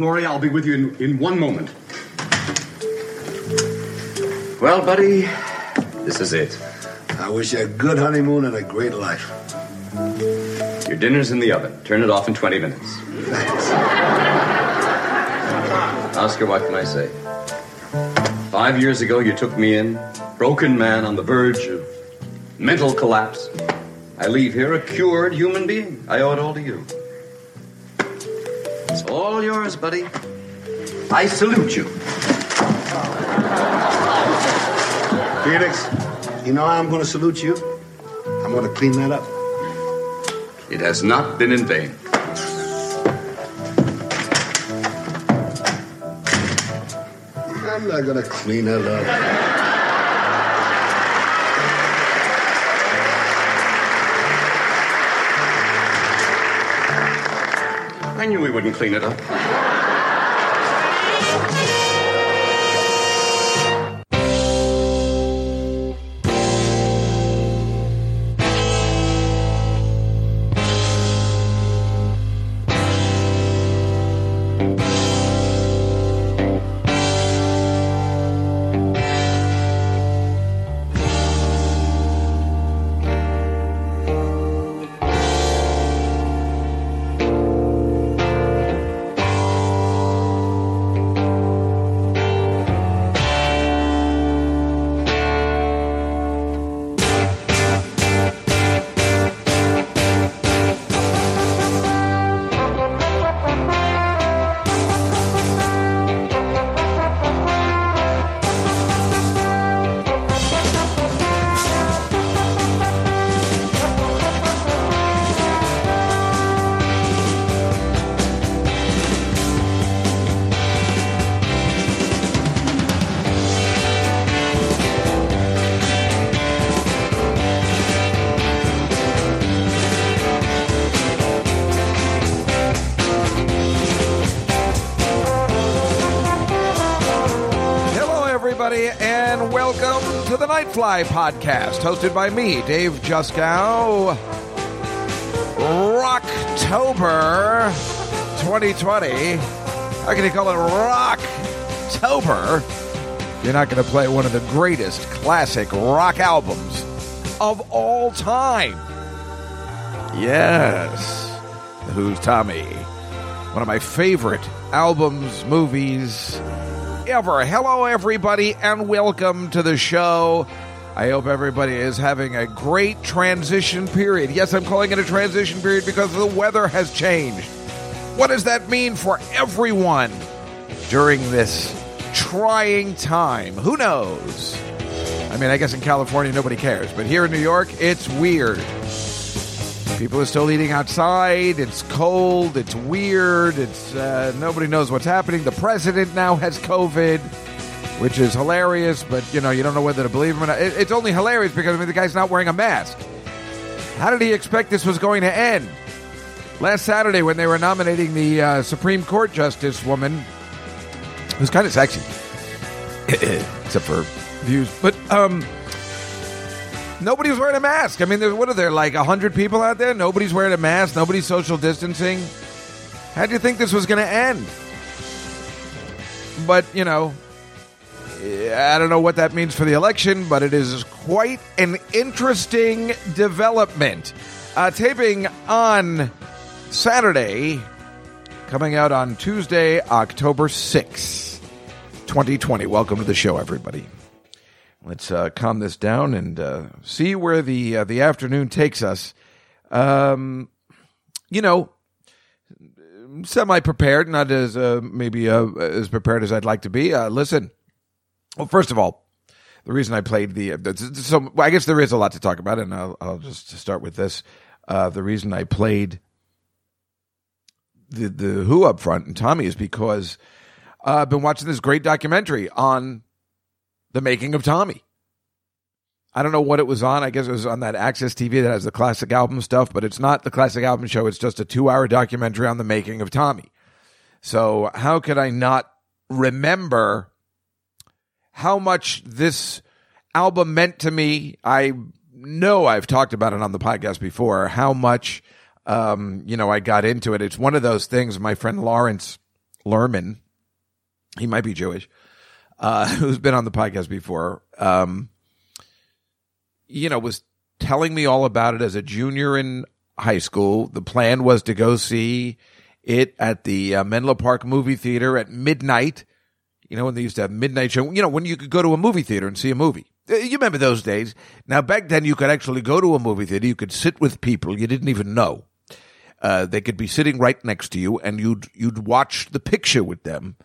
Gloria, I'll be with you in, in one moment. Well, buddy, this is it. I wish you a good honeymoon and a great life. Your dinner's in the oven. Turn it off in 20 minutes. Thanks. Oscar, what can I say? Five years ago, you took me in, broken man on the verge of mental collapse. I leave here a cured human being. I owe it all to you. All yours, buddy. I salute you. Felix, you know how I'm going to salute you? I'm going to clean that up. It has not been in vain. I'm not going to clean it up. I knew we wouldn't clean it up. Nightfly podcast, hosted by me, Dave Juskow. Rocktober 2020. How can you call it Rocktober? You're not going to play one of the greatest classic rock albums of all time. Yes. Who's Tommy? One of my favorite albums, movies, ever. Hello, everybody, and welcome to the show. I hope everybody is having a great transition period. Yes, I'm calling it a transition period because the weather has changed. What does that mean for everyone during this trying time? Who knows? I mean, I guess in California nobody cares, but here in New York, it's weird. People are still eating outside. It's cold. It's weird. It's uh, nobody knows what's happening. The president now has COVID, which is hilarious. But you know, you don't know whether to believe him or not. It, it's only hilarious because I mean, the guy's not wearing a mask. How did he expect this was going to end? Last Saturday, when they were nominating the uh, Supreme Court Justice woman, who's kind of sexy, except for views, but um. Nobody was wearing a mask. I mean, there, what are there like hundred people out there? Nobody's wearing a mask. Nobody's social distancing. How do you think this was going to end? But you know, I don't know what that means for the election, but it is quite an interesting development. Uh, taping on Saturday, coming out on Tuesday, October sixth, twenty twenty. Welcome to the show, everybody. Let's uh, calm this down and uh, see where the uh, the afternoon takes us. Um, you know, semi prepared, not as uh, maybe uh, as prepared as I'd like to be. Listen, well, first of all, the reason I played the uh, so I guess there is a lot to talk about, and I'll, I'll just start with this. Uh, the reason I played the the Who up front and Tommy is because uh, I've been watching this great documentary on the making of Tommy. I don't know what it was on. I guess it was on that Access TV that has the classic album stuff, but it's not the classic album show. It's just a two hour documentary on the making of Tommy. So, how could I not remember how much this album meant to me? I know I've talked about it on the podcast before, how much, um, you know, I got into it. It's one of those things my friend Lawrence Lerman, he might be Jewish, uh, who's been on the podcast before, um, you know, was telling me all about it as a junior in high school. The plan was to go see it at the uh, Menlo Park movie theater at midnight. You know, when they used to have midnight show, you know, when you could go to a movie theater and see a movie. Uh, You remember those days. Now, back then, you could actually go to a movie theater. You could sit with people you didn't even know. Uh, they could be sitting right next to you, and you'd you'd watch the picture with them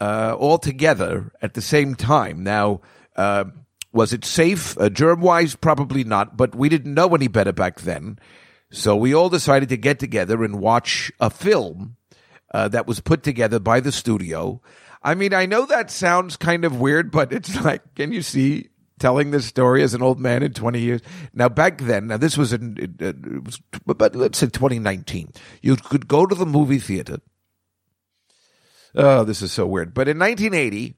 uh, all together at the same time. Now, uh, was it safe? Uh, germ wise, probably not, but we didn't know any better back then. So we all decided to get together and watch a film uh, that was put together by the studio. I mean, I know that sounds kind of weird, but it's like, can you see telling this story as an old man in 20 years? Now, back then, now this was in, it, it was, but let's say 2019. You could go to the movie theater. Oh, this is so weird. But in 1980,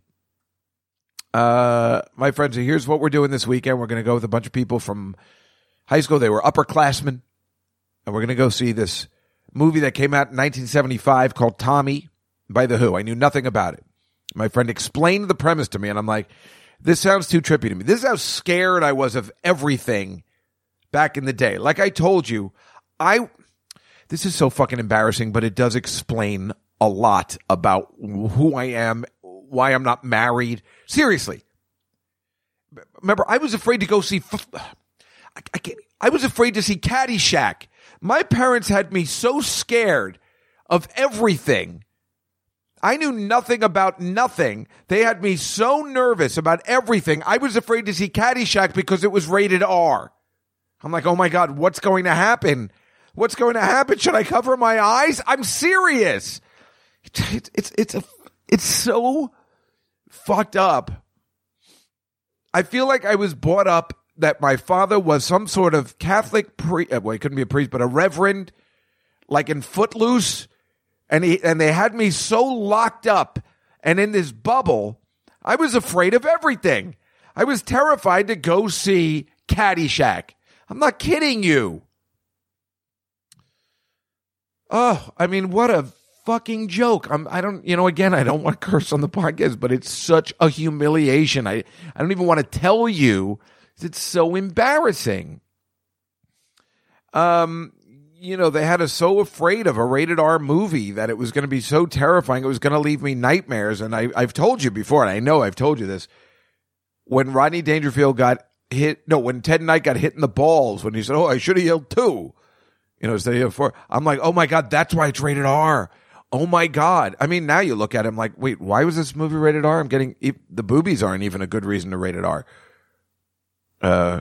uh, my friends, here's what we're doing this weekend. We're going to go with a bunch of people from high school. They were upperclassmen. And we're going to go see this movie that came out in 1975 called Tommy by The Who. I knew nothing about it. My friend explained the premise to me, and I'm like, this sounds too trippy to me. This is how scared I was of everything back in the day. Like I told you, I, this is so fucking embarrassing, but it does explain a lot about who I am, why I'm not married. Seriously. Remember, I was afraid to go see, I, I can't, I was afraid to see Caddyshack. My parents had me so scared of everything. I knew nothing about nothing. They had me so nervous about everything. I was afraid to see Caddyshack because it was rated R. I'm like, oh my God, what's going to happen? What's going to happen? Should I cover my eyes? I'm serious. It's, it's, it's, a, it's so fucked up. I feel like I was brought up that my father was some sort of Catholic priest. Well, he couldn't be a priest, but a reverend, like in Footloose, and he and they had me so locked up and in this bubble. I was afraid of everything. I was terrified to go see Caddyshack. I'm not kidding you. Oh, I mean, what a fucking joke. I'm, I don't, you know, again, I don't want to curse on the podcast, but it's such a humiliation. I, I don't even want to tell you it's so embarrassing. Um, you know, they had us so afraid of a rated R movie that it was going to be so terrifying. It was going to leave me nightmares. And I, I've told you before, and I know I've told you this. When Rodney Dangerfield got hit, no, when Ted Knight got hit in the balls, when he said, "Oh, I should have yelled two," you know, instead of four. I'm like, "Oh my god, that's why it's rated R." Oh my god! I mean, now you look at him like, wait, why was this movie rated R? I'm getting the boobies aren't even a good reason to rate it R uh,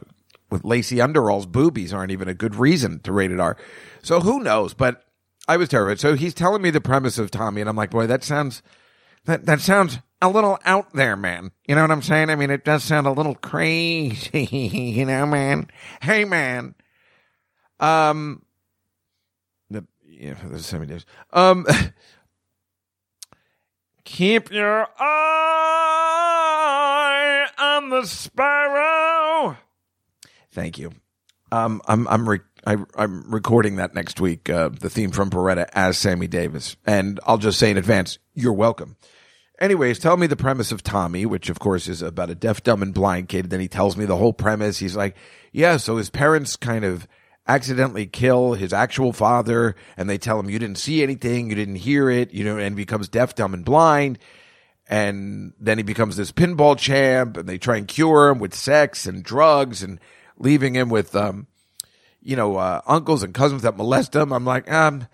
with Lacey Underall's boobies aren't even a good reason to rate it R. So who knows? But I was terrified. So he's telling me the premise of Tommy, and I'm like, boy, that sounds that that sounds a little out there, man. You know what I'm saying? I mean, it does sound a little crazy, you know, man. Hey, man. Um, the yeah, there's so many days. Um, keep your eye on the sparrow. Thank you. Um, I'm I'm re- I, I'm recording that next week. Uh, the theme from Baretta as Sammy Davis, and I'll just say in advance, you're welcome. Anyways, tell me the premise of Tommy, which of course is about a deaf, dumb, and blind kid. Then he tells me the whole premise. He's like, yeah, so his parents kind of accidentally kill his actual father, and they tell him you didn't see anything, you didn't hear it, you know, and becomes deaf, dumb, and blind. And then he becomes this pinball champ, and they try and cure him with sex and drugs, and leaving him with, um, you know, uh, uncles and cousins that molest him. I'm like, um,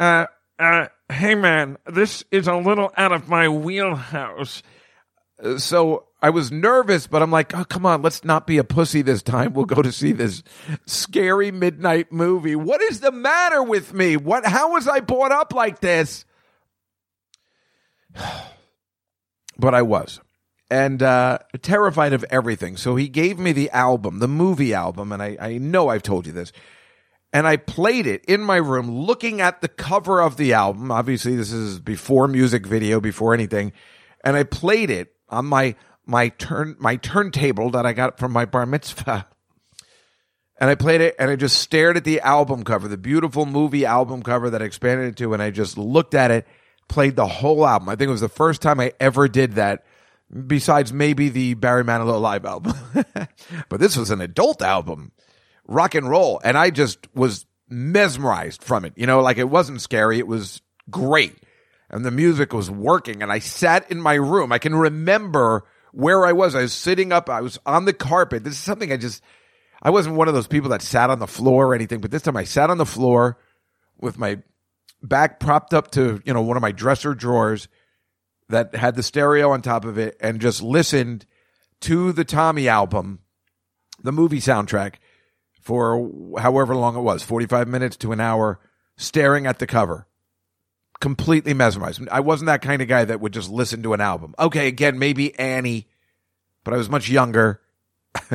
uh, uh, hey man, this is a little out of my wheelhouse. So I was nervous, but I'm like, oh, come on, let's not be a pussy this time. We'll go to see this scary midnight movie. What is the matter with me? What, how was I brought up like this? but I was. And uh, terrified of everything. So he gave me the album, the movie album, and I, I know I've told you this. And I played it in my room looking at the cover of the album. Obviously, this is before music video, before anything. And I played it on my my turn my turntable that I got from my bar mitzvah. And I played it and I just stared at the album cover, the beautiful movie album cover that I expanded into, and I just looked at it played the whole album. I think it was the first time I ever did that, besides maybe the Barry Manilow live album. but this was an adult album, rock and roll, and I just was mesmerized from it. You know, like it wasn't scary; it was great, and the music was working. And I sat in my room. I can remember where I was. I was sitting up. I was on the carpet. This is something I just. I wasn't one of those people that sat on the floor or anything, but this time I sat on the floor with my back propped up to, you know, one of my dresser drawers that had the stereo on top of it and just listened to the Tommy album, the movie soundtrack for however long it was, 45 minutes to an hour, staring at the cover. Completely mesmerized. I wasn't that kind of guy that would just listen to an album. Okay, again, maybe Annie, but I was much younger.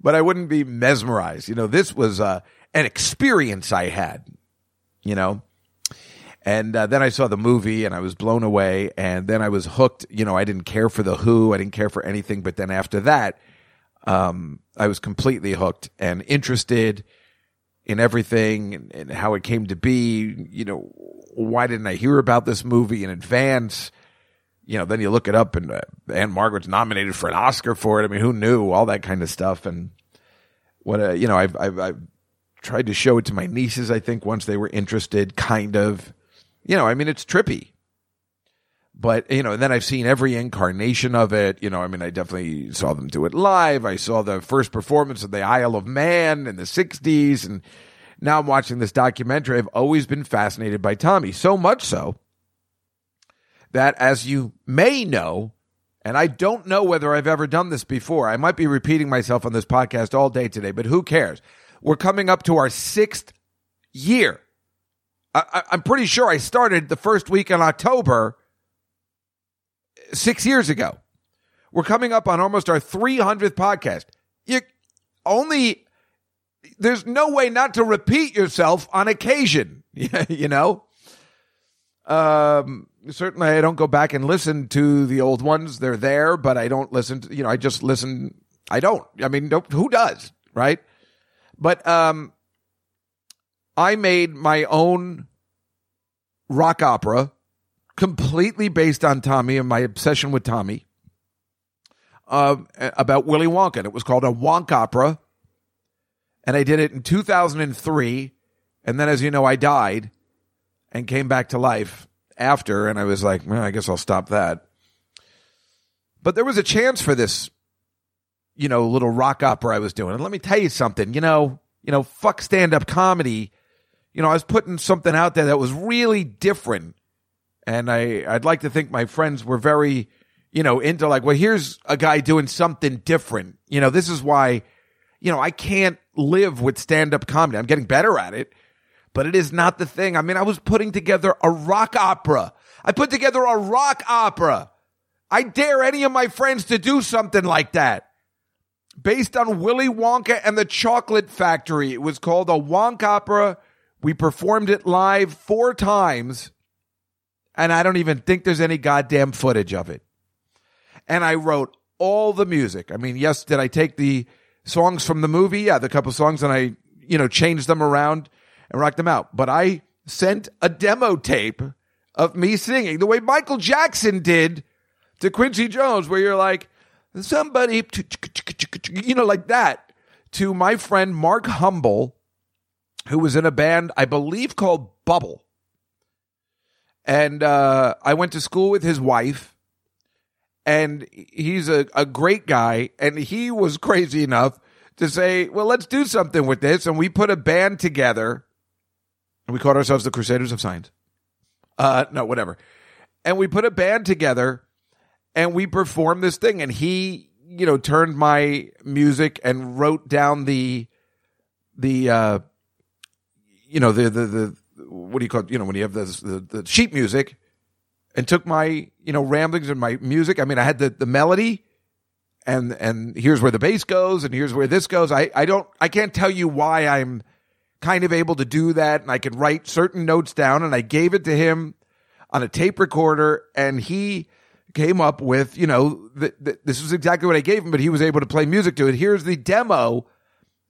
but I wouldn't be mesmerized. You know, this was uh, an experience I had, you know. And uh, then I saw the movie and I was blown away. And then I was hooked. You know, I didn't care for The Who, I didn't care for anything. But then after that, um, I was completely hooked and interested in everything and, and how it came to be. You know, why didn't I hear about this movie in advance? you know, then you look it up and uh, Ann-Margret's nominated for an Oscar for it. I mean, who knew all that kind of stuff? And what, uh, you know, I've, I've, I've tried to show it to my nieces, I think, once they were interested, kind of. You know, I mean, it's trippy. But, you know, and then I've seen every incarnation of it. You know, I mean, I definitely saw them do it live. I saw the first performance of the Isle of Man in the 60s. And now I'm watching this documentary. I've always been fascinated by Tommy, so much so that, as you may know, and I don't know whether I've ever done this before. I might be repeating myself on this podcast all day today, but who cares? We're coming up to our sixth year. I, am pretty sure I started the first week in October six years ago. We're coming up on almost our 300th podcast. You only, there's no way not to repeat yourself on occasion, you know? Um, certainly I don't go back and listen to the old ones. They're there, but I don't listen to, you know, I just listen. I don't. I mean, who does, right? But um, I made my own rock opera completely based on Tommy and my obsession with Tommy uh, about Willy Wonka. It was called a Wonkopera. And I did it in 2003. And then, as you know, I died and came back to life after, and I was like, well, I guess I'll stop that. But there was a chance for this, you know, little rock opera I was doing. And let me tell you something, you know, you know, fuck stand up comedy. You know, I was putting something out there that was really different. And I, I'd like to think my friends were very, you know, into like, well, here's a guy doing something different. You know, this is why, you know, I can't live with stand up comedy. I'm getting better at it but it is not the thing. I mean, I was putting together a rock opera. I put together a rock opera. I dare any of my friends to do something like that. Based on Willy Wonka and the Chocolate Factory. It was called a Wonkopera. We performed it live four times, and I don't even think there's any goddamn footage of it. And I wrote all the music. I mean, yes, did I take the songs from the movie? Yeah, the couple songs, and I, you know, changed them around and rocked them out. But I sent a demo tape of me singing the way Michael Jackson did to Quincy Jones, where you're like, somebody, you know, like that, to my friend Mark Humble, who was in a band, I believe called Bubble. And uh, I went to school with his wife, and he's a, a great guy. And he was crazy enough to say, well, let's do something with this. And we put a band together and we called ourselves the Crusaders of Science. Uh, no, whatever. And we put a band together and we performed this thing. And he, you know, turned my music and wrote down the, the, uh, you know, the, the, the, what do you call it? You know, when you have the, the, sheet music and took my, you know, ramblings and my music. I mean, I had the, the melody and, and here's where the bass goes and here's where this goes. I, I don't, I can't tell you why I'm, kind of able to do that and I could write certain notes down and I gave it to him on a tape recorder and he came up with, you know, th- th- this was exactly what I gave him, but he was able to play music to it. Here's the demo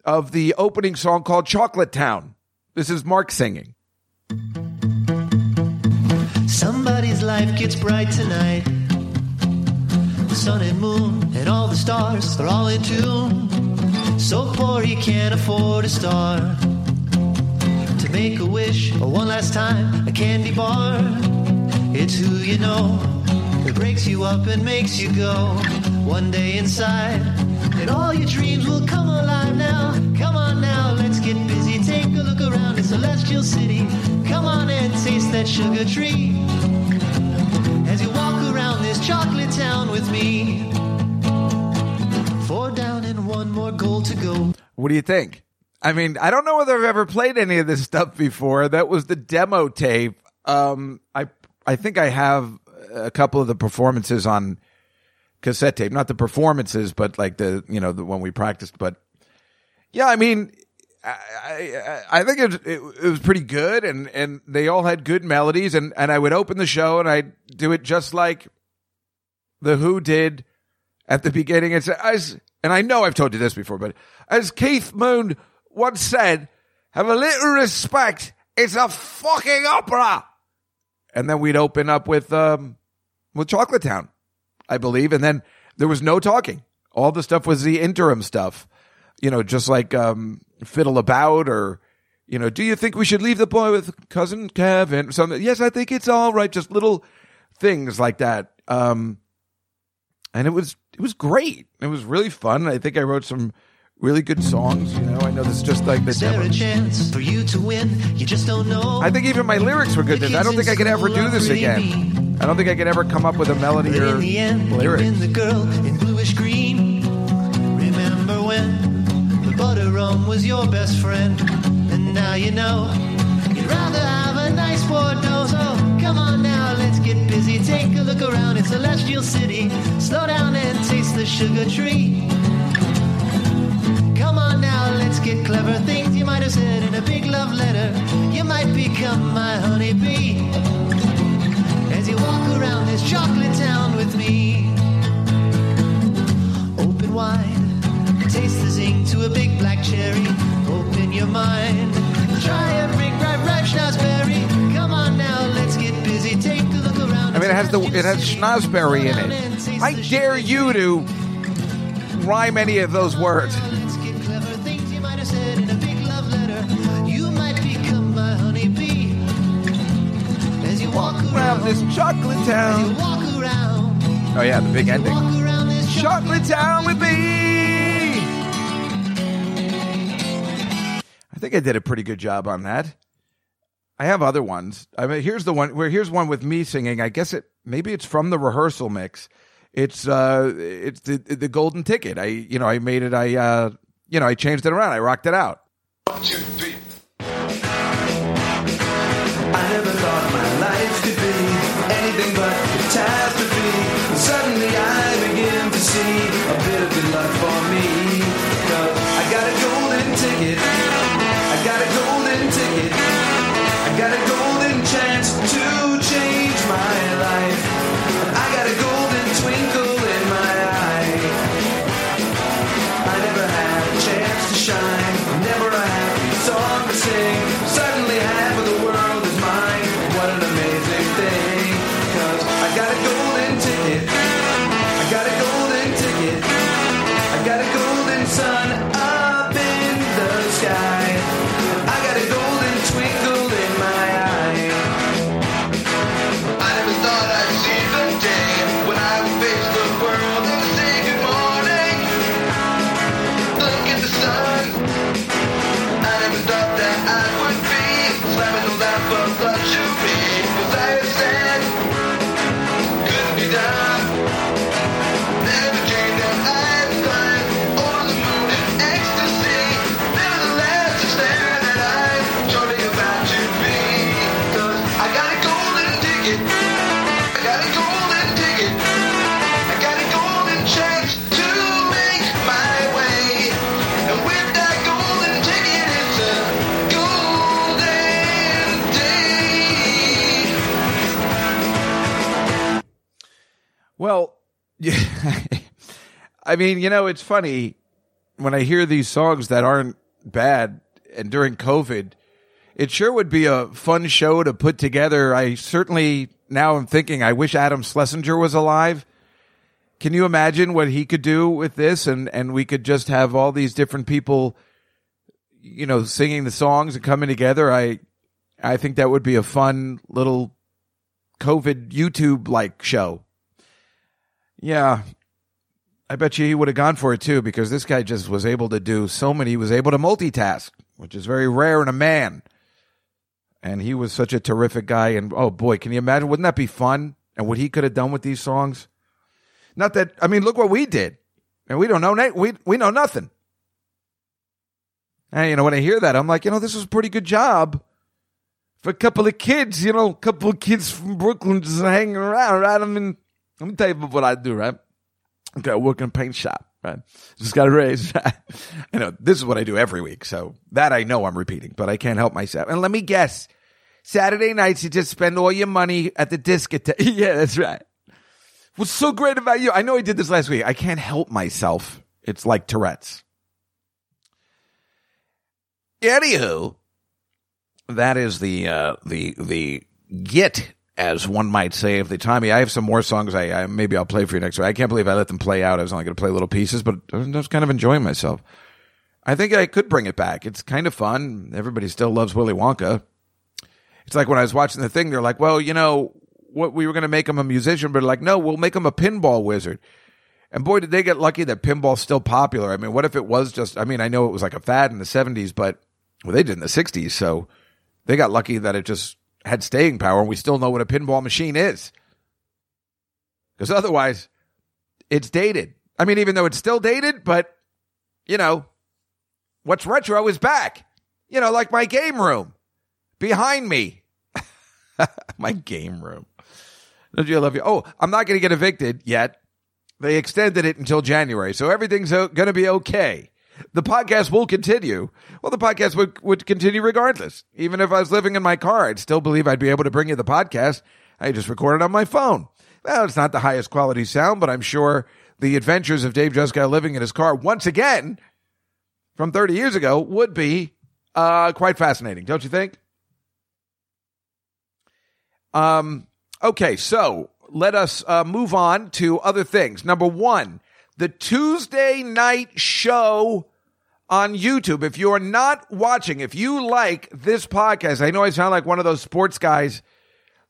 of the opening song called Chocolate Town. This is Mark singing. Somebody's life gets bright tonight. The sun and moon and all the stars, they're all in tune. So poor he can't afford a star. To make a wish or one last time, a candy bar. It's who you know that breaks you up and makes you go. One day inside, and all your dreams will come alive now. Come on Celestial City. Come on and taste that sugar tree. As you walk around this chocolate town with me. Four down and one more goal to go. What do you think? I mean, I don't know whether I've ever played any of this stuff before. That was the demo tape. Um, I I think I have a couple of the performances on cassette tape, not the performances, but like the you know the one we practiced. But yeah, I mean, I I, I think it, it, it was pretty good, and and they all had good melodies, and and I would open the show and I'd do it just like the Who did at the beginning. It's as and I know I've told you this before, but as Keith Moon once said, "Have a little respect. It's a fucking opera." And then we'd open up with um with Chocolate Town, I believe, and then there was no talking. All the stuff was the interim stuff, you know, just like um fiddle about or. You know, do you think we should leave the boy with cousin Kevin? Something. Yes, I think it's all right. Just little things like that. Um, and it was it was great. It was really fun. I think I wrote some really good songs. You know, I know this is just like the Is demo. a chance for you to win? You just don't know. I think even my lyrics were good. I don't think I could ever do this again. I don't think I could ever come up with a melody or in the end, you lyrics. Rum was your best friend, and now you know you'd rather have a nice Bordeaux. So come on now, let's get busy. Take a look around in Celestial City. Slow down and taste the sugar tree. Come on now, let's get clever. Things you might have said in a big love letter. You might become my honeybee the it has schnozberry in it. I dare you to rhyme any of those words. Walk Around this chocolate town. Oh yeah, the big ending. Chocolate town with me. I think I did a pretty good job on that. I have other ones. I mean, here's the one where here's one with me singing. I guess it maybe it's from the rehearsal mix. It's uh, it's the the golden ticket. I you know I made it. I uh, you know I changed it around. I rocked it out. One, two, three. I never thought my life could be anything but catastrophe. Suddenly I begin to see a bit sing. Well. I mean, you know, it's funny when I hear these songs that aren't bad and during COVID, it sure would be a fun show to put together. I certainly now I'm thinking, I wish Adam Schlesinger was alive. Can you imagine what he could do with this? And, and we could just have all these different people, you know, singing the songs and coming together. I, I think that would be a fun little COVID YouTube like show. Yeah. I bet you he would have gone for it too because this guy just was able to do so many. He was able to multitask, which is very rare in a man. And he was such a terrific guy. And oh boy, can you imagine? Wouldn't that be fun? And what he could have done with these songs? Not that, I mean, look what we did. And we don't know, we, we know nothing. And, you know, when I hear that, I'm like, you know, this was a pretty good job for a couple of kids, you know, a couple of kids from Brooklyn just hanging around, right? I mean, let me tell you what I do, right? Okay, I work in a paint shop, right? Just got a raise. I know this is what I do every week, so that I know I'm repeating, but I can't help myself. And let me guess, Saturday nights you just spend all your money at the discotheque. yeah, that's right. What's so great about you? I know I did this last week. I can't help myself. It's like Tourette's. Anywho, that is the uh, the the git, as one might say, of the Tommy. I have some more songs. I, I maybe I'll play for you next week. I can't believe I let them play out. I was only going to play little pieces, but I was kind of enjoying myself. I think I could bring it back. It's kind of fun. Everybody still loves Willy Wonka. It's like when I was watching the thing, they're like, well, you know, what we were going to make him a musician, but like, no, we'll make him a pinball wizard. And boy, did they get lucky that pinball's still popular. I mean, what if it was just, I mean, I know it was like a fad in the 70s, but well, they did in the 60s. So they got lucky that it just had staying power and we still know what a pinball machine is. Because otherwise, it's dated. I mean, even though it's still dated, but you know, what's retro is back. You know, like my game room behind me. my game room. Don't you love you? Oh, I'm not going to get evicted yet. They extended it until January, so everything's going to be okay. The podcast will continue. Well, the podcast would, would continue regardless. Even if I was living in my car, I'd still believe I'd be able to bring you the podcast. I just record it on my phone. Well, it's not the highest quality sound, but I'm sure the adventures of Dave Juskow living in his car once again from 30 years ago would be uh, quite fascinating, don't you think? Um, okay, so let us uh, move on to other things. Number one, the Tuesday night show on YouTube. If you're not watching, if you like this podcast, I know I sound like one of those sports guys.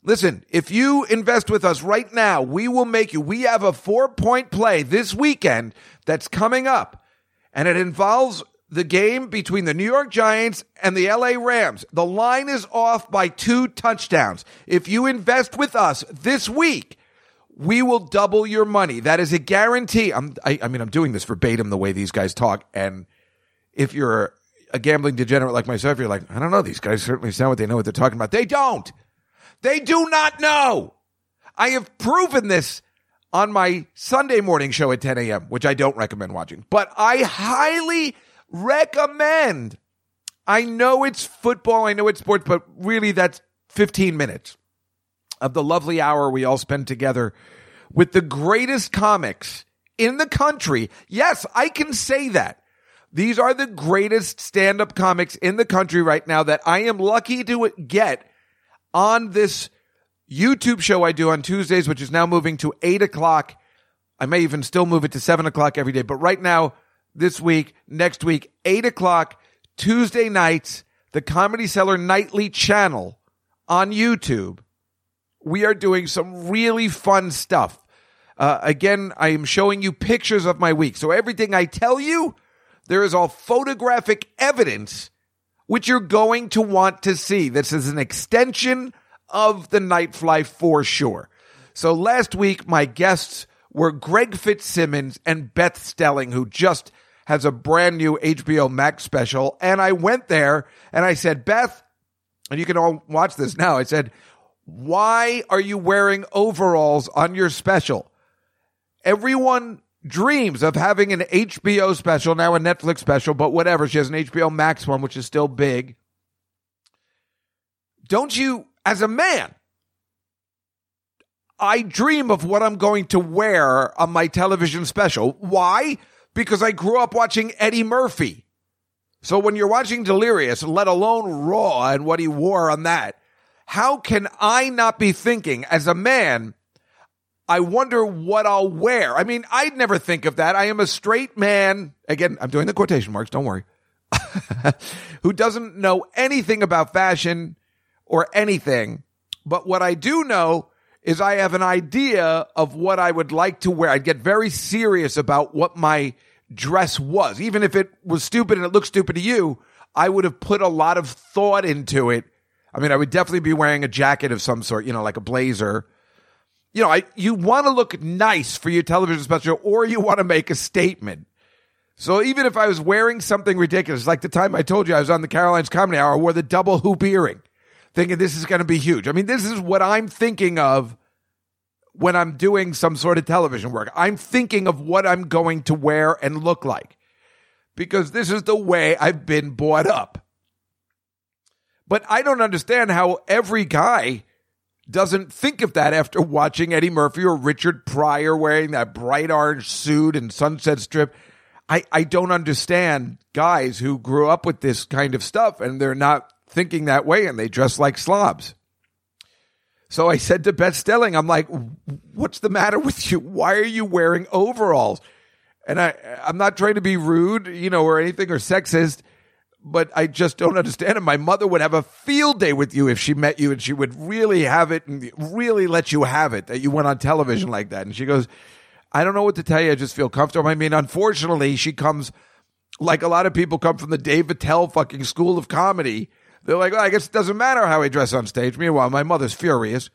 Listen, if you invest with us right now, we will make you. We have a four point play this weekend that's coming up, and it involves the game between the New York Giants and the LA Rams. The line is off by two touchdowns. If you invest with us this week, we will double your money. That is a guarantee. I'm, I, I mean, I'm doing this verbatim the way these guys talk. And if you're a gambling degenerate like myself, you're like, I don't know. These guys certainly sound what they know what they're talking about. They don't. They do not know. I have proven this on my Sunday morning show at 10 a.m., which I don't recommend watching, but I highly recommend. I know it's football, I know it's sports, but really that's 15 minutes of the lovely hour we all spend together with the greatest comics in the country. Yes, I can say that. These are the greatest stand up comics in the country right now that I am lucky to get on this YouTube show I do on Tuesdays, which is now moving to eight o'clock. I may even still move it to seven o'clock every day, but right now, this week, next week, eight o'clock, Tuesday nights, the Comedy Cellar Nightly channel on YouTube. We are doing some really fun stuff. Uh, again, I am showing you pictures of my week. So everything I tell you, there is all photographic evidence which you're going to want to see. This is an extension of the Nightfly for sure. So last week, my guests were Greg Fitzsimmons and Beth Stelling, who just has a brand new HBO Max special. And I went there and I said, Beth, and you can all watch this now. I said, why are you wearing overalls on your special? Everyone dreams of having an HBO special, now a Netflix special, but whatever. She has an HBO Max one, which is still big. Don't you, as a man, I dream of what I'm going to wear on my television special. Why? Because I grew up watching Eddie Murphy. So when you're watching Delirious, let alone Raw and what he wore on that, how can I not be thinking as a man? I wonder what I'll wear. I mean, I'd never think of that. I am a straight man. Again, I'm doing the quotation marks. Don't worry. who doesn't know anything about fashion or anything. But what I do know is I have an idea of what I would like to wear. I'd get very serious about what my dress was. Even if it was stupid and it looked stupid to you, I would have put a lot of thought into it. I mean, I would definitely be wearing a jacket of some sort, you know, like a blazer. You know, I, you want to look nice for your television special or you want to make a statement. So even if I was wearing something ridiculous, like the time I told you I was on the Caroline's Comedy Hour, I wore the double hoop earring, thinking this is going to be huge. I mean, this is what I'm thinking of when I'm doing some sort of television work. I'm thinking of what I'm going to wear and look like because this is the way I've been brought up. But I don't understand how every guy doesn't think of that after watching Eddie Murphy or Richard Pryor wearing that bright orange suit and sunset strip. I, I don't understand guys who grew up with this kind of stuff and they're not thinking that way and they dress like slobs. So I said to Beth Stelling, I'm like, what's the matter with you? Why are you wearing overalls? And I, I'm not trying to be rude, you know, or anything or sexist, but I just don't understand it. My mother would have a field day with you if she met you and she would really have it and really let you have it that you went on television like that. And she goes, I don't know what to tell you. I just feel comfortable. I mean, unfortunately, she comes like a lot of people come from the Dave Attell fucking school of comedy they're like, well, I guess it doesn't matter how I dress on stage. Meanwhile, my mother's furious.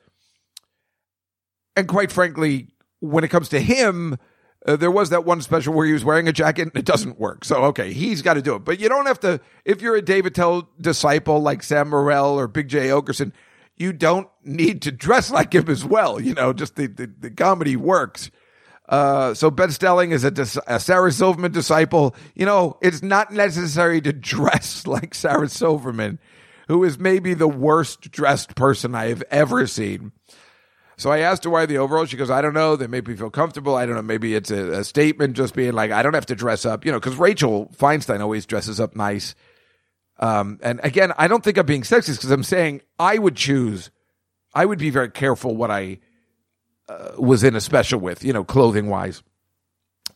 And quite frankly, when it comes to him, uh, there was that one special where he was wearing a jacket and it doesn't work. So, okay, he's got to do it. But you don't have to, if you're a Dave Attell disciple like Sam Morril or Big Jay Oakerson, you don't need to dress like him as well. You know, just the, the, the comedy works. Uh, so Beth Stelling is a, a Sarah Silverman disciple. You know, it's not necessary to dress like Sarah Silverman who is maybe the worst dressed person I have ever seen. So I asked her why the overall. She goes, I don't know. They make me feel comfortable. I don't know. Maybe it's a, a statement just being like, I don't have to dress up, you know, because Rachel Feinstein always dresses up nice. Um, and again, I don't think I'm being sexist because I'm saying I would choose, I would be very careful what I uh, was in a special with, you know, clothing wise.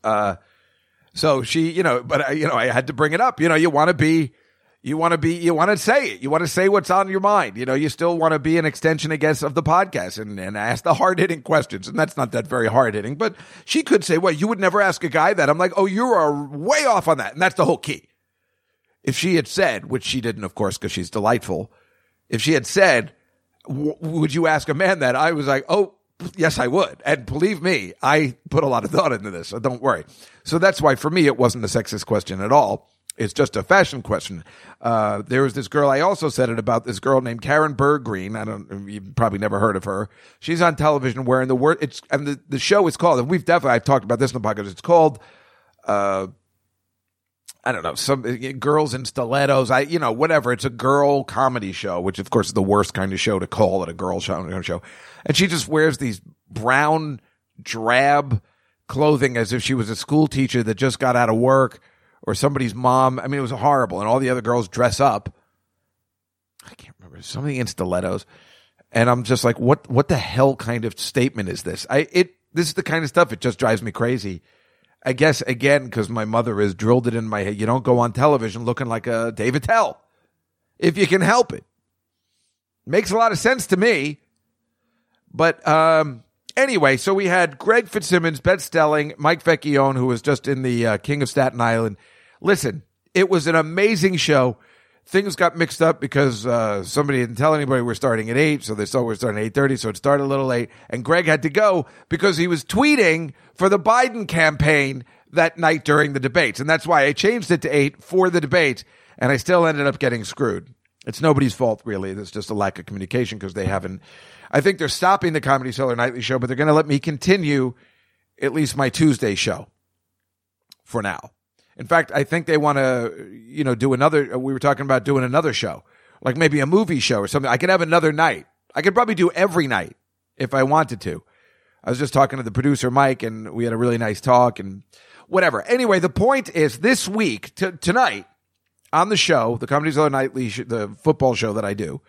Uh, so she, you know, but I, you know, I had to bring it up. You know, you want to be, you want to be you want to say it. You want to say what's on your mind. You know you still want to be an extension i guess of the podcast and, and ask the hard-hitting questions. And that's not that very hard-hitting but she could say well you would never ask a guy that. I'm like oh you are way off on that. And that's the whole key. If she had said which she didn't of course because she's delightful if she had said would you ask a man that? I was like oh yes i would. And believe me i put a lot of thought into this so don't worry. So that's why for me it wasn't a sexist question at all it's just a fashion question. Uh, there was this girl. I also said it about this girl named Karen Bergreen. I don't. You've probably never heard of her. She's on television wearing the word. It's and the, the show is called. And we've definitely I've talked about this in the podcast. It's called. Uh, I don't know, some girls in stilettos. I, you know, whatever. It's a girl comedy show, which of course is the worst kind of show to call it a girl show. show. And she just wears these brown, drab clothing as if she was a school teacher that just got out of work or somebody's mom. I mean, it was horrible. And all the other girls dress up. I can't remember something in stilettos. And I'm just like, what, what the hell kind of statement is this? I, it, this is the kind of stuff. It just drives me crazy. I guess again, because my mother has drilled it in my head. You don't go on television looking like a Dave Attell if you can help it. Makes a lot of sense to me. But, um, anyway, so we had Greg Fitzsimmons, Beth Stelling, Mike Vecchione, who was just in the uh, King of Staten Island. Listen, it was an amazing show. Things got mixed up because uh, somebody didn't tell anybody we're starting at eight, so they thought we are starting at eight thirty. So it started a little late, and Greg had to go because he was tweeting for the Biden campaign that night during the debates, and that's why I changed it to eight for the debate. And I still ended up getting screwed. It's nobody's fault, really. It's just a lack of communication because they haven't I think they're stopping the Comedy Cellar Nightly Show, but they're going to let me continue at least my Tuesday show for now. In fact, I think they want to, you know, do another. Uh, we were talking about doing another show, like maybe a movie show or something. I could have another night. I could probably do every night if I wanted to. I was just talking to the producer Mike, and we had a really nice talk and whatever. Anyway, the point is this week t- tonight on the show, the Comedy Cellar Nightly, sh- the football show that I do.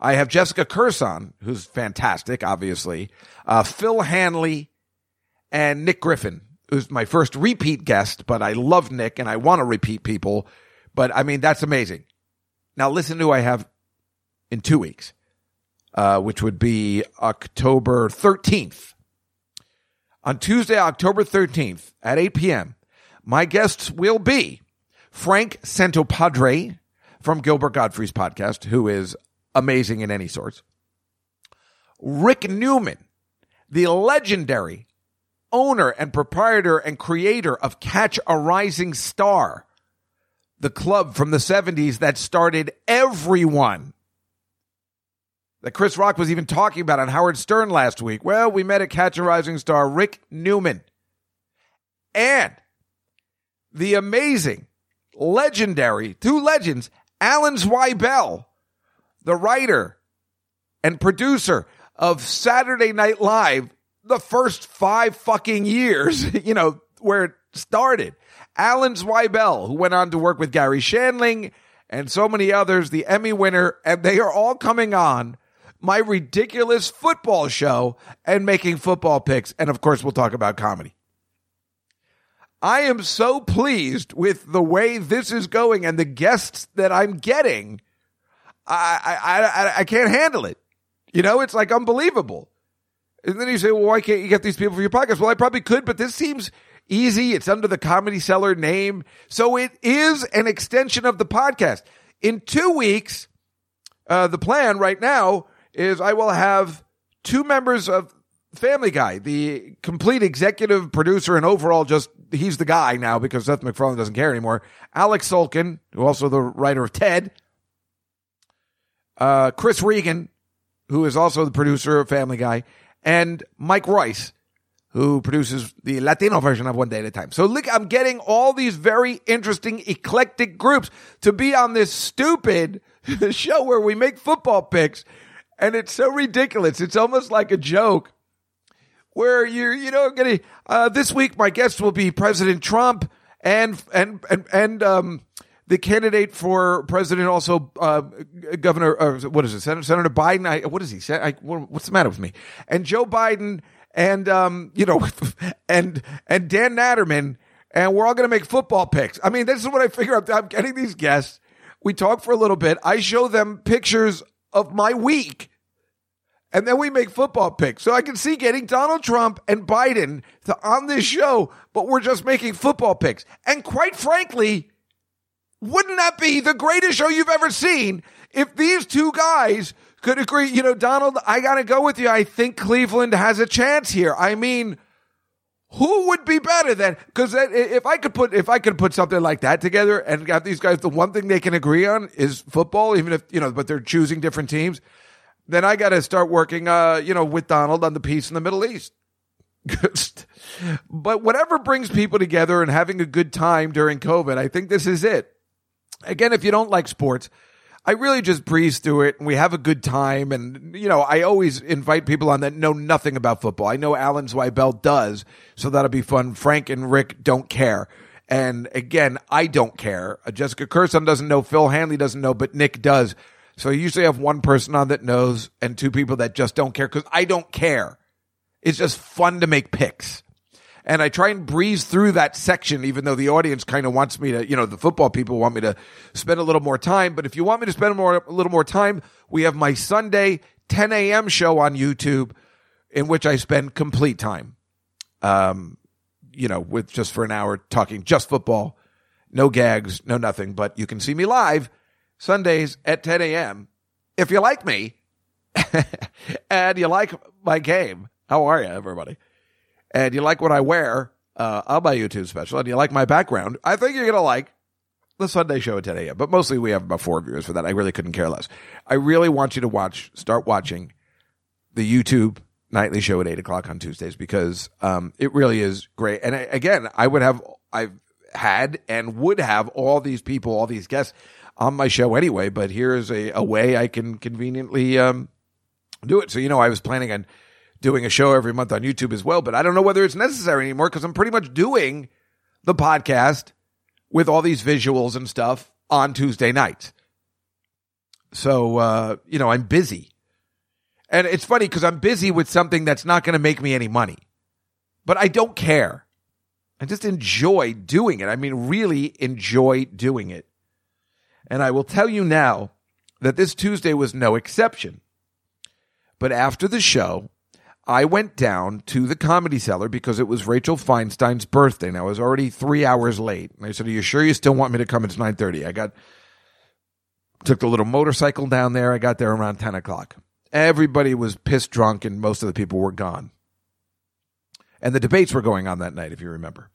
I have Jessica Kirson, who's fantastic, obviously, uh, Phil Hanley, and Nick Griffin, who's my first repeat guest, but I love Nick and I want to repeat people. But I mean, that's amazing. Now listen to who I have in two weeks, uh, which would be October 13th. On Tuesday, October 13th at 8 p.m., my guests will be Frank Santopadre from Gilbert Gottfried's podcast, who is amazing in any sorts. Rick Newman, the legendary owner and proprietor and creator of Catch a Rising Star, the club from the 70s that started everyone. That Chris Rock was even talking about on Howard Stern last week. Well, we met at Catch a Rising Star, Rick Newman. And the amazing, legendary, two legends, Alan Zweibel, the writer and producer of Saturday Night Live, the first five fucking years, you know, where it started. Alan Zweibel, who went on to work with Garry Shandling and so many others, the Emmy winner, and they are all coming on my ridiculous football show and making football picks. And of course, we'll talk about comedy. I am so pleased with the way this is going and the guests that I'm getting. I, I, I, I can't handle it. You know, it's like unbelievable. And then you say, well, why can't you get these people for your podcast? Well, I probably could, but this seems easy. It's under the Comedy Cellar name. So it is an extension of the podcast. In two weeks, uh, the plan right now is I will have two members of Family Guy, the complete executive producer and overall just he's the guy now because Seth MacFarlane doesn't care anymore. Alec Sulkin, who also the writer of Ted. Uh, Chris Regan, who is also the producer of Family Guy, and Mike Royce, who produces the Latino version of One Day at a Time. So look, I'm getting all these very interesting, eclectic groups to be on this stupid show where we make football picks. And it's so ridiculous. It's almost like a joke where you're, you know, getting, uh, this week my guest will be President Trump and, and, and, and, um, the candidate for president, also uh, Governor, uh, what is it, Senator, Senator Biden? I, what is he? I, what's the matter with me? And Joe Biden, and um, you know, and and Dan Natterman, and we're all going to make football picks. I mean, this is what I figure out. I'm getting these guests. We talk for a little bit. I show them pictures of my week, and then we make football picks. So I can see getting Donald Trump and Biden to, on this show, but we're just making football picks. And quite frankly, wouldn't that be the greatest show you've ever seen if these two guys could agree? You know, Donald, I got to go with you. I think Cleveland has a chance here. I mean, who would be better than? Because if I could put if I could put something like that together and have these guys, the one thing they can agree on is football, even if you know, but they're choosing different teams. Then I got to start working, uh, you know, with Donald on the peace in the Middle East. but whatever brings people together and having a good time during COVID, I think this is it. Again, if you don't like sports, I really just breeze through it and we have a good time. And, you know, I always invite people on that know nothing about football. I know Alan Zweibel does, so that'll be fun. Frank and Rick don't care. And again, I don't care. Jessica Kirson doesn't know. Phil Hanley doesn't know, but Nick does. So I usually have one person on that knows and two people that just don't care because I don't care. It's just fun to make picks and I try and breeze through that section, even though the audience kind of wants me to, you know, the football people want me to spend a little more time. But if you want me to spend more, a little more time, we have my Sunday 10 a.m. show on YouTube in which I spend complete time. Um, you know, with just for an hour talking just football, no gags, no nothing, but you can see me live Sundays at 10 a.m. If you like me and you like my game, how are you, everybody? and you like what I wear uh, on my YouTube special, and you like my background, I think you're gonna like the Sunday show at 10 a.m. But mostly we have about four viewers for that. I really couldn't care less. I really want you to watch, start watching the YouTube nightly show at eight o'clock on Tuesdays because um, it really is great. And I, again, I would have, I've had and would have all these people, all these guests on my show anyway. But here's a, a way I can conveniently um, do it. So you know, I was planning on doing a show every month on YouTube as well, but I don't know whether it's necessary anymore because I'm pretty much doing the podcast with all these visuals and stuff on Tuesday nights. So, uh, you know, I'm busy. And it's funny because I'm busy with something that's not going to make me any money, but I don't care. I just enjoy doing it. I mean, really enjoy doing it. And I will tell you now that this Tuesday was no exception. But after the show, I went down to the comedy cellar because it was Rachel Feinstein's birthday. And I was already three hours late. And I said, Are you sure you still want me to come? It's 930. I got took the little motorcycle down there. I got there around 10 o'clock. Everybody was pissed drunk and most of the people were gone. And the debates were going on that night, if you remember.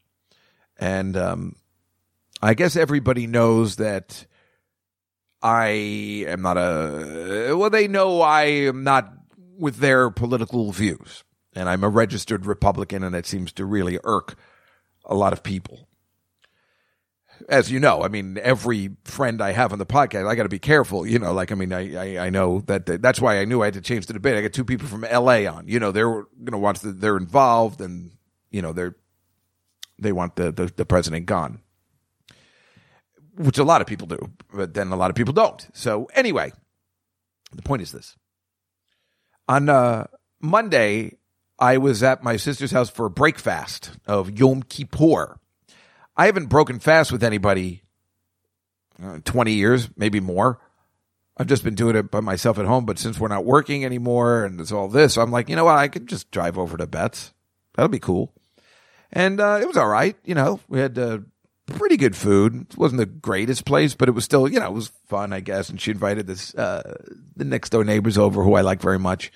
And um, I guess everybody knows that I am not a. Well, they know I am not with their political views. And I'm a registered Republican, and it seems to really irk a lot of people. As you know, I mean, every friend I have on the podcast, I got to be careful. You know, like I mean, I, I I know that that's why I knew I had to change the debate. I got two people from L.A. on. You know, they're going to watch the, they're involved, and you know they're they want the, the the president gone, which a lot of people do, but then a lot of people don't. So anyway, the point is this: on uh, Monday, I was at my sister's house for a break fast of Yom Kippur. I haven't broken fast with anybody uh, 20 years, maybe more. I've just been doing it by myself at home, but since we're not working anymore and it's all this, I'm like, you know what? I could just drive over to Bet's. That'll be cool. And uh, it was all right. You know, we had uh, pretty good food. It wasn't the greatest place, but it was still, you know, it was fun, I guess. And she invited this uh, the next door neighbors over, who I like very much.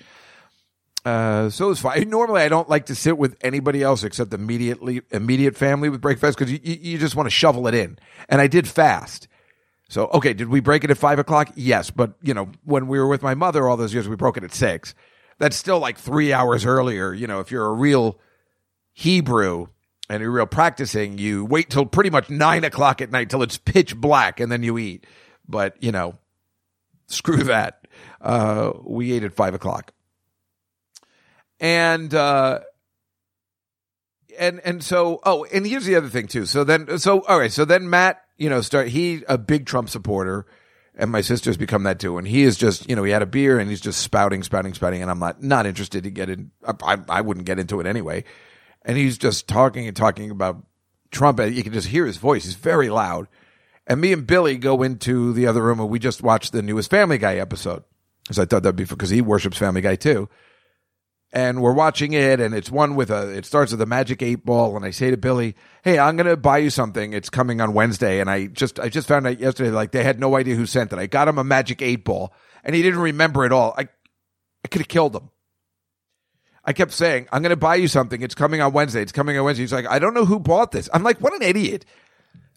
Uh, so it was fine. Normally, I don't like to sit with anybody else except immediately immediate family with breakfast because you, you you just want to shovel it in. And I did fast. So okay, did we break it at five o'clock? Yes, but you know when we were with my mother all those years, we broke it at six. That's still like three hours earlier. You know, if you're a real Hebrew and you're real practicing, you wait till pretty much nine o'clock at night till it's pitch black and then you eat. But you know, screw that. Uh, we ate at five o'clock. And uh and and so oh and here's the other thing too. So then so all right. So then matt you know start he a big trump supporter and my sister's become that too. And he is just you know he had a beer and he's just spouting spouting spouting. And i'm not not interested to get in i, I wouldn't get into it anyway and he's just talking and talking about trump and you can just hear his voice. He's very loud. And me and billy go into the other room and we just watched the newest family guy episode. Because i thought that'd be because he worships family guy too. And we're watching it and it's one with a it starts with a magic eight ball and i say to billy hey i'm to buy you something. It's coming on wednesday. And i just i just found out yesterday like they had no idea who sent it. I got him a magic eight ball and he didn't remember it all. I i could have killed him i kept saying i'm going to buy you something it's coming on wednesday it's coming on wednesday he's like i don't know who bought this i'm like what an idiot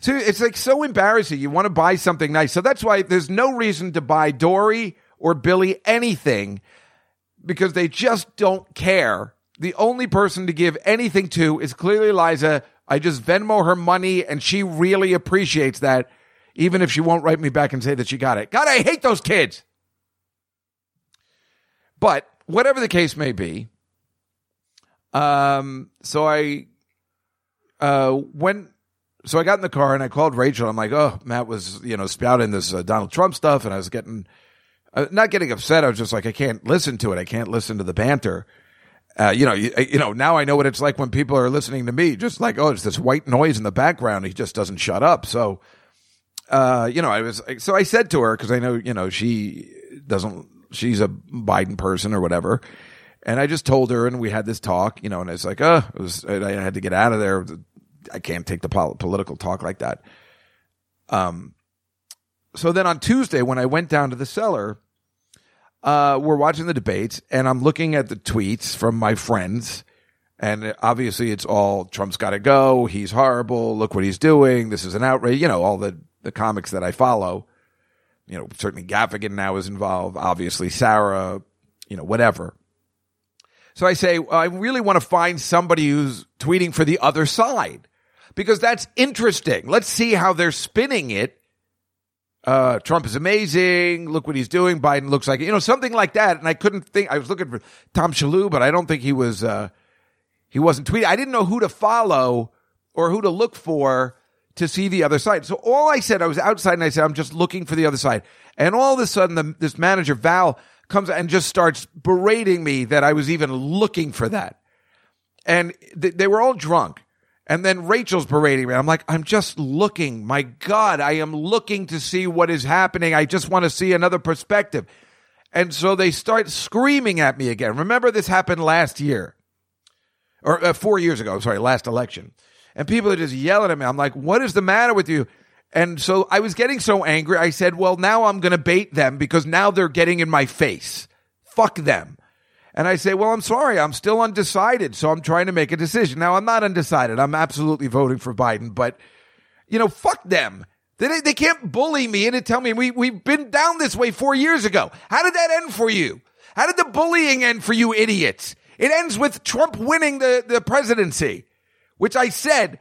so it's like so embarrassing you want to buy something nice so that's why there's no reason to buy dory or billy anything because they just don't care. The only person to give anything to is clearly Liza. I just Venmo her money and she really appreciates that, even if she won't write me back and say that she got it. God, I hate those kids. But whatever the case may be, um, so I, uh, when, so I got in the car and I called Rachel. I'm like, oh, Matt was, you know, spouting this uh, Donald Trump stuff, and I was getting, uh, not getting upset. I was just like, I can't listen to it. I can't listen to the banter. Uh, you know, you, you know, now I know what it's like when people are listening to me, just like, oh, it's this white noise in the background. He just doesn't shut up. So, uh, you know, I was, so I said to her, cause I know, you know, she doesn't, she's a Biden person or whatever. And I just told her and we had this talk, you know, and it's like, oh, it was, I had to get out of there. I can't take the pol- political talk like that. Um, so then on Tuesday, when I went down to the cellar, uh, we're watching the debates, and I'm looking at the tweets from my friends, and obviously it's all Trump's got to go. He's horrible. Look what he's doing. This is an outrage. You know, all the the comics that I follow. You know, certainly Gaffigan now is involved. Obviously Sarah. You know, whatever. So I say, I really want to find somebody who's tweeting for the other side because that's interesting. Let's see how they're spinning it uh, Trump is amazing. Look what he's doing. Biden looks like you know something like that. And I couldn't think. I was looking for Tom Shillue, but I don't think he was. Uh, he wasn't tweeting. I didn't know who to follow or who to look for to see the other side. So all I said, I was outside and I said, I'm just looking for the other side. And all of a sudden, the, this manager, Val, comes and just starts berating me that I was even looking for that. And th- they were all drunk. And then Rachel's berating me. I'm like, I'm just looking. My God, I am looking to see what is happening. I just want to see another perspective. And so they start screaming at me again. Remember, this happened last year or uh, four years ago. I'm Sorry, last election. And people are just yelling at me. I'm like, what is the matter with you? And so I was getting so angry. I said, well, now I'm going to bait them because now they're getting in my face. Fuck them. And I say, well, I'm sorry. I'm still undecided. So I'm trying to make a decision. Now I'm not undecided. I'm absolutely voting for Biden, but you know, fuck them. They, they can't bully me and tell me we, we've been down this way four years ago. How did that end for you? How did the bullying end for you idiots? It ends with Trump winning the, the presidency, which I said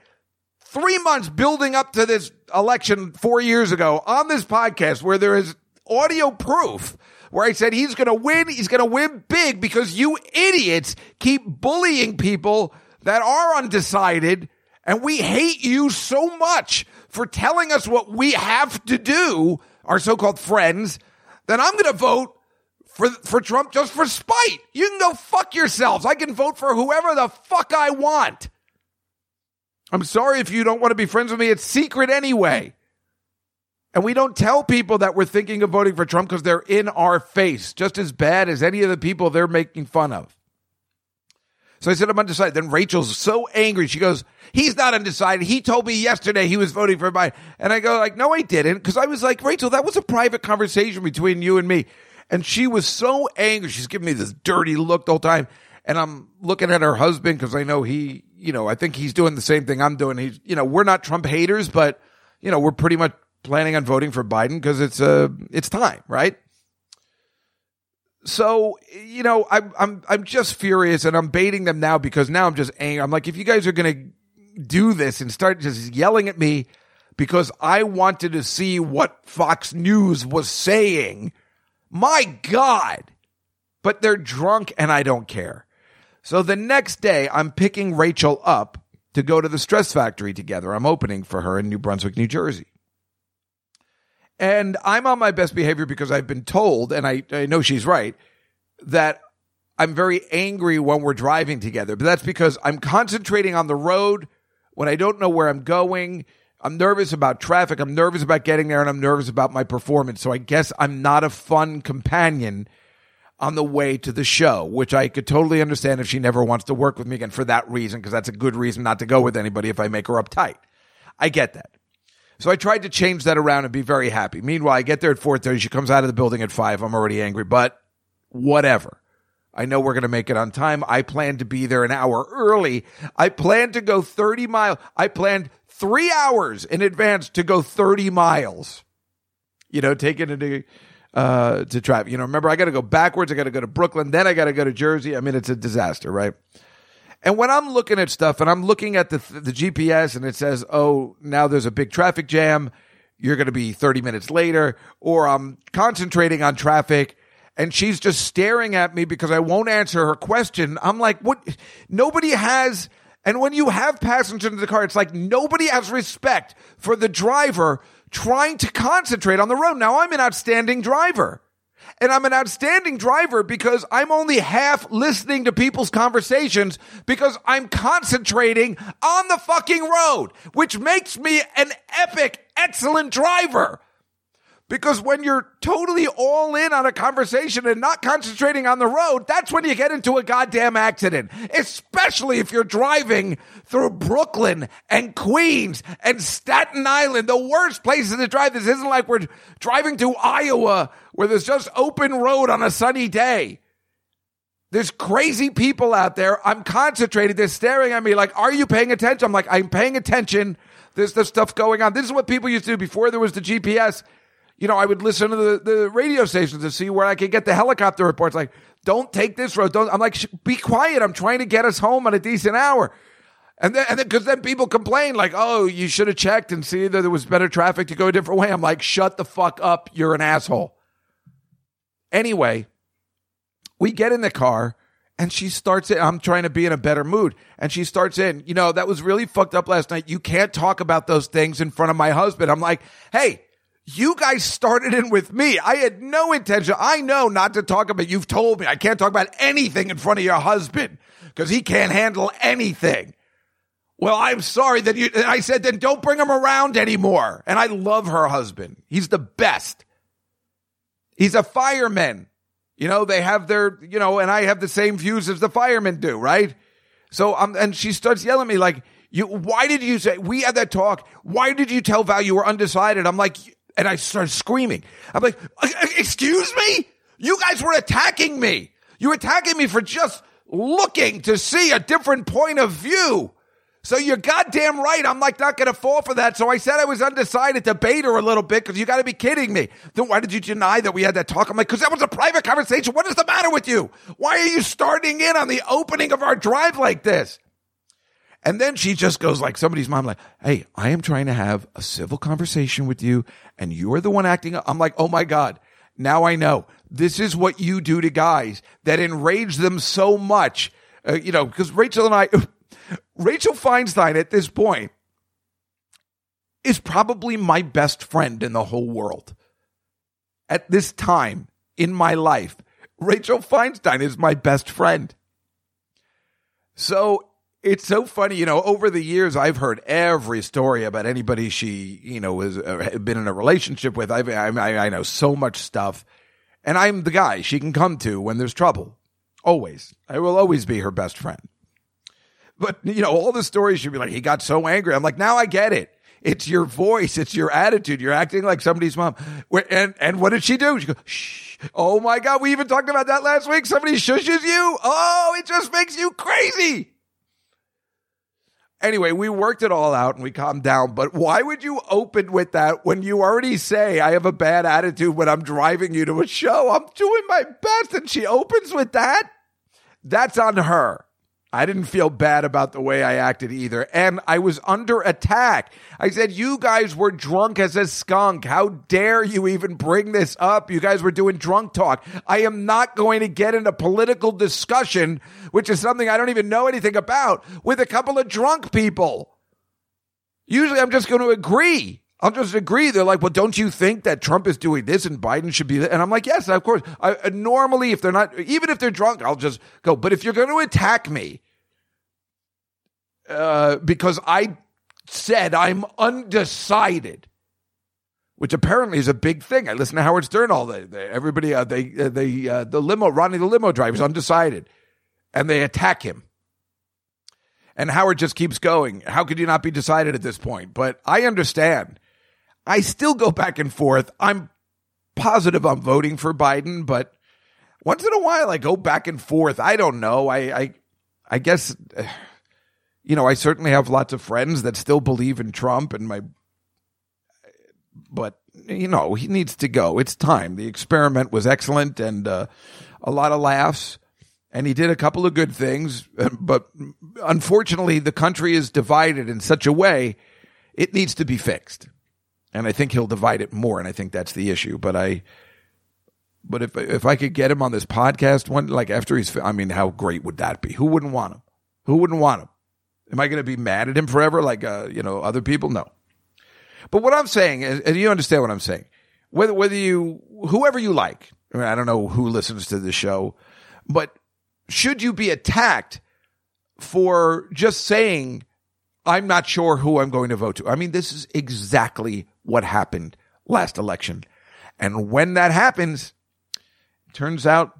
three months building up to this election four years ago on this podcast where there is audio proof where I said he's going to win. He's going to win big because you idiots keep bullying people that are undecided. And we hate you so much for telling us what we have to do, our so-called friends, that I'm going to vote for, for Trump just for spite. You can go fuck yourselves. I can vote for whoever the fuck I want. I'm sorry if you don't want to be friends with me. It's secret anyway. And we don't tell people that we're thinking of voting for Trump because they're in our face, just as bad as any of the people they're making fun of. So I said, I'm undecided. Then Rachel's so angry. She goes, he's not undecided. He told me yesterday he was voting for Biden. And I go like, no, I didn't. Cause I was like, Rachel, that was a private conversation between you and me. And she was so angry. She's giving me this dirty look the whole time. And I'm looking at her husband because I know he, you know, I think he's doing the same thing I'm doing. He's, you know, we're not Trump haters, but, you know, we're pretty much planning on voting for Biden because it's, uh, it's time, right? So, you know, I'm, I'm, I'm just furious and I'm baiting them now because now I'm just angry. I'm like, if you guys are to do this and start just yelling at me because I wanted to see what Fox News was saying, my God. But they're drunk and I don't care. So the next day, I'm picking Rachel up to go to the Stress Factory together. I'm opening for her in New Brunswick, New Jersey. And I'm on my best behavior because I've been told, and I, I know she's right, that I'm very angry when we're driving together. But that's because I'm concentrating on the road when I don't know where I'm going. I'm nervous about traffic. I'm nervous about getting there and I'm nervous about my performance. So I guess I'm not a fun companion on the way to the show, which I could totally understand if she never wants to work with me again for that reason, because that's a good reason not to go with anybody if I make her uptight. I get that. So I tried to change that around and be very happy. Meanwhile, I get there at 4.30. She comes out of the building at 5. I'm already angry, but whatever. I know we're going to make it on time. I plan to be there an hour early. I plan to go 30 miles. I planned three hours in advance to go 30 miles. You know, taking into uh, to traffic. You know, remember I got to go backwards. I got to go to Brooklyn. Then I got to go to Jersey. I mean, it's a disaster, right? And when I'm looking at stuff and I'm looking at the the GPS and it says, "Oh, now there's a big traffic jam. You're going to be 30 minutes later," or I'm concentrating on traffic and she's just staring at me because I won't answer her question. I'm like, "What? Nobody has." And when you have passengers in the car, it's like nobody has respect for the driver trying to concentrate on the road. Now I'm an outstanding driver. And I'm an outstanding driver because I'm only half listening to people's conversations because I'm concentrating on the fucking road, which makes me an epic, excellent driver. Because when you're totally all in on a conversation and not concentrating on the road, that's when you get into a goddamn accident. Especially if you're driving through Brooklyn and Queens and Staten Island, the worst places to drive. This isn't like we're driving to Iowa where there's just open road on a sunny day. There's crazy people out there. I'm concentrated. They're staring at me like, are you paying attention? I'm like, I'm paying attention. There's the stuff going on. This is what people used to do before there was the GPS you know, I would listen to the, the radio stations to see where I could get the helicopter reports. Like, don't take this road. Don't. I'm like, be quiet. I'm trying to get us home at a decent hour. And then, and then, because then people complain, like, oh, you should have checked and see that there was better traffic to go a different way. I'm like, shut the fuck up. You're an asshole. Anyway, we get in the car And she starts it. I'm trying to be in a better mood. And she starts in, you know, that was really fucked up last night. You can't talk about those things in front of my husband. I'm like, hey, you guys started in with me. I had no intention. I know not to talk about, you've told me I can't talk about anything in front of your husband because he can't handle anything. Well, I'm sorry that you, and I said, then don't bring him around anymore. And I love her husband. He's the best. He's a fireman. You know, they have their, you know, and I have the same views as the firemen do, right? So, I'm, um, and she starts yelling at me like, you, why did you say, we had that talk. Why did you tell Val you were undecided? I'm like, and I started screaming. I'm like, "Uh, uh, excuse me? You guys were attacking me. You were attacking me for just looking to see a different point of view. So you're goddamn right. I'm like not going to fall for that. So I said I was undecided to bait her a little bit because you got to be kidding me. Then why did you deny that we had that talk? I'm like, because that was a private conversation. What is the matter with you? Why are you starting in on the opening of our drive like this? And then she just goes like somebody's mom, like, Hey, I am trying to have a civil conversation with you and you're the one acting. up." I'm like, Oh my God. Now I know this is what you do to guys that enrage them so much. Uh, you know, because Rachel and I, Rachel Feinstein at this point is probably my best friend in the whole world. At this time in my life, Rachel Feinstein is my best friend. So it's so funny, you know, over the years, I've heard every story about anybody she, you know, has uh, been in a relationship with. I've, I, I know so much stuff. And I'm the guy she can come to when there's trouble. Always. I will always be her best friend. But, you know, all the stories she'd be like, he got so angry. I'm like, now I get it. It's your voice. It's your attitude. You're acting like somebody's mom. And, and what did she do? She goes, shh. Oh my God. We even talked about that last week. Somebody shushes you. Oh, it just makes you crazy. Anyway, we worked it all out and we calmed down. But why would you open with that when you already say I have a bad attitude when I'm driving you to a show? I'm doing my best. And she opens with that. That's on her. I didn't feel bad about the way I acted either. And I was under attack. I said, You guys were drunk as a skunk. How dare you even bring this up? You guys were doing drunk talk. I am not going to get in a political discussion, which is something I don't even know anything about, with a couple of drunk people. Usually I'm just going to agree. I'll just agree. They're like, well, don't you think that Trump is doing this and Biden should be that? And I'm like, yes, of course. I, uh, normally, if they're not, even if they're drunk, I'll just go. But if you're going to attack me, uh, because I said I'm undecided, which apparently is a big thing. I listen to Howard Stern all day. Everybody, uh, they, uh, they, uh, the limo, Ronnie the limo driver is undecided, and they attack him. And Howard just keeps going. How could you not be decided at this point? But I understand. I still go back and forth. I'm positive I'm voting for Biden, but once in a while I go back and forth. I don't know. I, I, I guess, you know, I certainly have lots of friends that still believe in Trump and my, but you know, he needs to go. It's time. The experiment was excellent and uh, a lot of laughs. And he did a couple of good things, but unfortunately, the country is divided in such a way it needs to be fixed. And I think he'll divide it more, and I think that's the issue. But I, but if if I could get him on this podcast one, like after he's, I mean, how great would that be? Who wouldn't want him? Who wouldn't want him? Am I going to be mad at him forever, like uh, you know other people? No. But what I'm saying and you understand what I'm saying, whether whether you whoever you like, I, mean, I don't know who listens to the show, but should you be attacked for just saying I'm not sure who I'm going to vote to? I mean, this is exactly what happened last election, and when that happens, turns out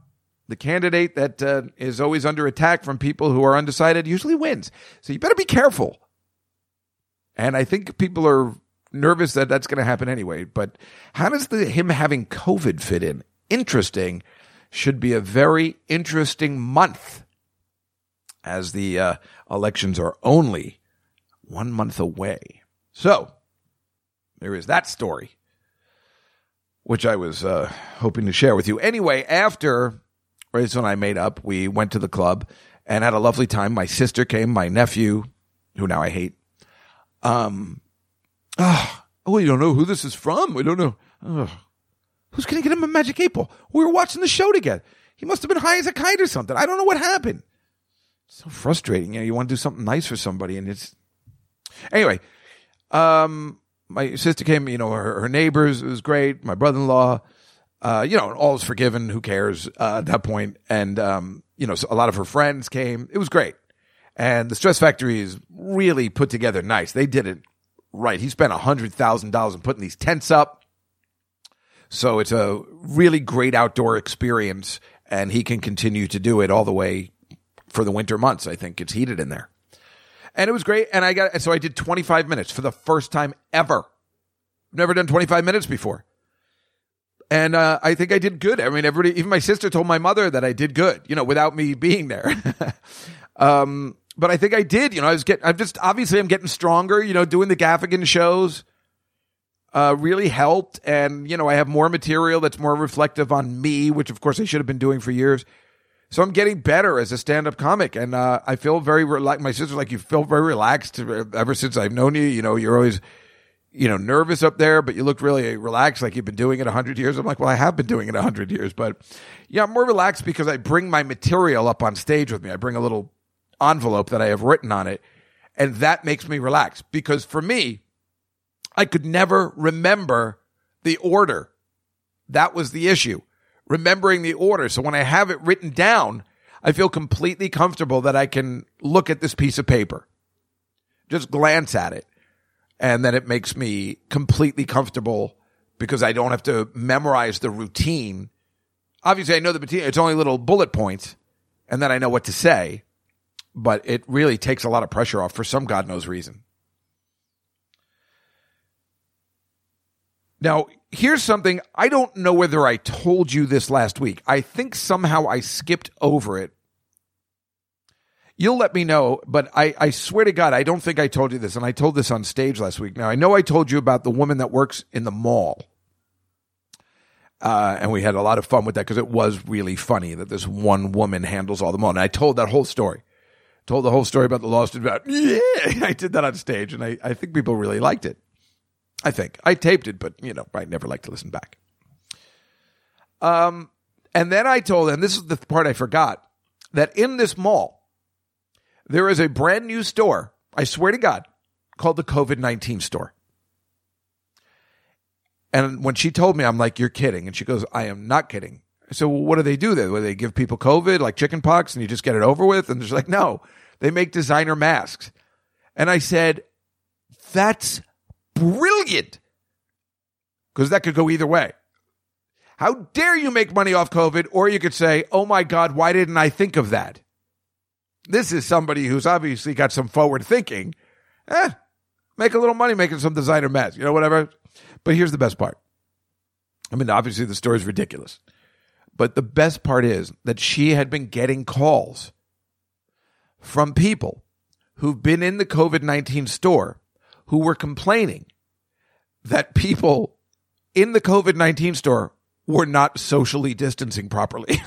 the candidate that uh, is always under attack from people who are undecided usually wins. So you better be careful. And I think people are nervous that that's going to happen anyway. But how does the him having COVID fit in? Interesting. Should be a very interesting month, as the uh, elections are only one month away. So there is that story, which I was uh, hoping to share with you. Anyway, after Rachel and I made up, we went to the club and had a lovely time. My sister came, my nephew, who now I hate. Um, ah, oh, we don't know who this is from. We don't know. Oh, who's going to get him a magic eight ball? We were watching the show together. He must have been high as a kite or something. I don't know what happened. So frustrating. You know, you want to do something nice for somebody, and it's anyway. Um, my sister came. You know, her, her neighbors. It was great. My brother-in-law. Uh, you know, all is forgiven. Who cares uh, at that point? And um, you know, so a lot of her friends came. It was great. And the Stress Factory is really put together nice. They did it right. He spent a hundred thousand dollars in putting these tents up. So it's a really great outdoor experience, and he can continue to do it all the way for the winter months. I think it's heated in there, and it was great. And I got so I did 25 minutes for the first time ever. Never done 25 minutes before, and uh, I think I did good. I mean, everybody, even my sister, told my mother that I did good. You know, without me being there. um, but I think I did. You know, I was getting. I'm just obviously I'm getting stronger. You know, doing the Gaffigan shows uh, really helped. And, you know, I have more material that's more reflective on me, which of course I should have been doing for years. So I'm getting better as a stand up comic. And uh, I feel very relaxed. My sister's like, you feel very relaxed ever since I've known you. You know, you're always, you know, nervous up there, but you look really relaxed, like you've been doing it a 100 years. I'm like, well, I have been doing it a 100 years. But yeah, I'm more relaxed because I bring my material up on stage with me. I bring a little envelope that I have written on it. And that makes me relax because for me, I could never remember the order. That was the issue. Remembering the order. So when I have it written down, I feel completely comfortable that I can look at this piece of paper, just glance at it. And then it makes me completely comfortable because I don't have to memorize the routine. Obviously, I know the routine. It's only little bullet points and then I know what to say, but it really takes a lot of pressure off for some God knows reason. Now, here's something I don't know whether I told you this last week. I think somehow I skipped over it. You'll let me know, but I, I swear to God, I don't think I told you this. And I told this on stage last week. Now, I know I told you about the woman that works in the mall. Uh, and we had a lot of fun with that because it was really funny that this one woman handles all the mall. And I told that whole story. Told the whole story about the lawsuit about, yeah, I did that on stage. And I, I think people really liked it. I think I taped it, but you know, I never like to listen back. Um, and then I told them this is the part I forgot that in this mall there is a brand new store. I swear to God, called the COVID nineteen store. And when she told me, I'm like, "You're kidding," and she goes, "I am not kidding." So well, what do they do there? Where they give people COVID like chicken pox and you just get it over with? And she's like, "No, they make designer masks." And I said, "That's." Brilliant because that could go either way. How dare you make money off COVID? Or you could say, oh my God, why didn't I think of that? This is somebody who's obviously got some forward thinking. Eh, make a little money making some designer masks, you know, whatever. But here's the best part. I mean, obviously the story is ridiculous. But the best part is that she had been getting calls from people who've been in the COVID 19 store who were complaining that people in the COVID 19 store were not socially distancing properly.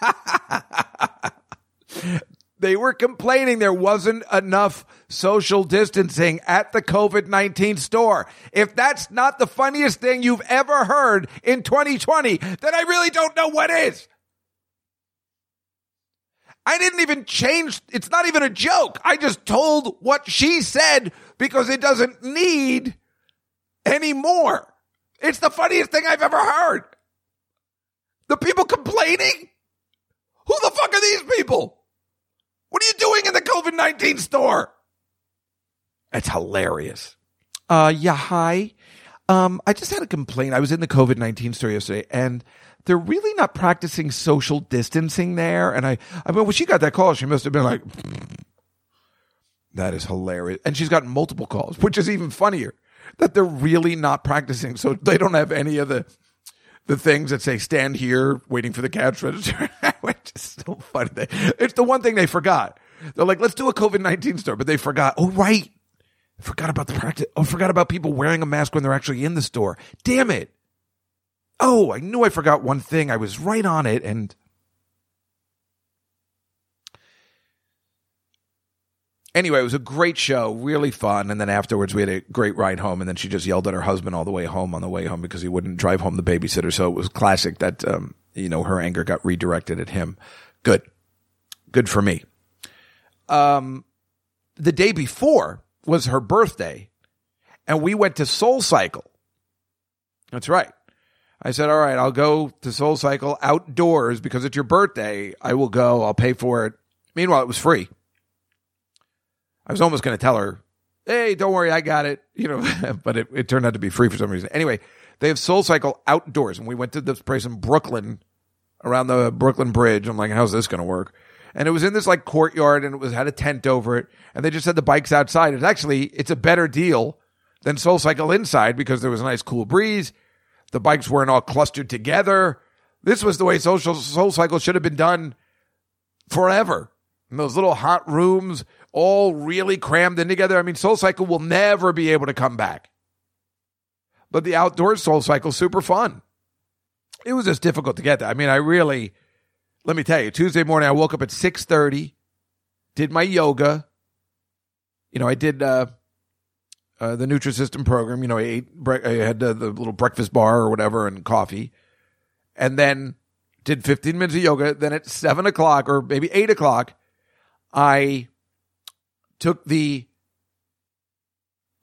they were complaining there wasn't enough social distancing at the COVID 19 store. If that's not the funniest thing you've ever heard in 2020, then I really don't know what is. I didn't even change. It's not even a joke. I just told what she said because it doesn't need any more. It's the funniest thing I've ever heard. The people complaining? Who the fuck are these people? What are you doing in the COVID 19 store? It's hilarious. Uh, yeah, hi. Um, I just had a complaint. I was in the COVID 19 store yesterday and they're really not practicing social distancing there. And I, I mean, when she got that call, she must have been like, that is hilarious. And she's gotten multiple calls, which is even funnier that they're really not practicing. So they don't have any of the, the things that say stand here waiting for the cash register, which is so funny. It's the one thing they forgot. They're like, let's do a COVID 19 store, but they forgot. Oh, right. Forgot about the practice. Oh, forgot about people wearing a mask when they're actually in the store. Damn it. Oh, I knew I forgot one thing. I was right on it. And anyway, it was a great show, really fun. And then afterwards, we had a great ride home. And then she just yelled at her husband all the way home on the way home because he wouldn't drive home the babysitter. So it was classic that um, you know, her anger got redirected at him. Good. Good for me. Um, the day before was her birthday and we went to Soul Cycle. That's right. I said, all right, I'll go to Soul Cycle outdoors because it's your birthday. I will go. I'll pay for it. Meanwhile, it was free. I was almost going to tell her, hey, don't worry, I got it. You know, but it, it turned out to be free for some reason. Anyway, they have Soul Cycle outdoors, and we went to this place in Brooklyn, around the Brooklyn Bridge. I'm like, how's this going to work? And it was in this like courtyard, and it was had a tent over it, and they just had the bikes outside. It's actually it's a better deal than Soul Cycle inside because there was a nice cool breeze. The bikes weren't all clustered together. This was the way social Soul Cycle should have been done forever. In those little hot rooms, all really crammed in together. I mean, Soul Cycle will never be able to come back. But the outdoor Soul Cycle super fun. It was just difficult to get there. I mean, I really, let me tell you, Tuesday morning I woke up at six thirty, did my yoga. You know, I did uh, uh, the Nutrisystem program. You know, I ate, bre- I had the little breakfast bar or whatever and coffee, and then did fifteen minutes of yoga. Then at seven o'clock or maybe eight o'clock, I took the.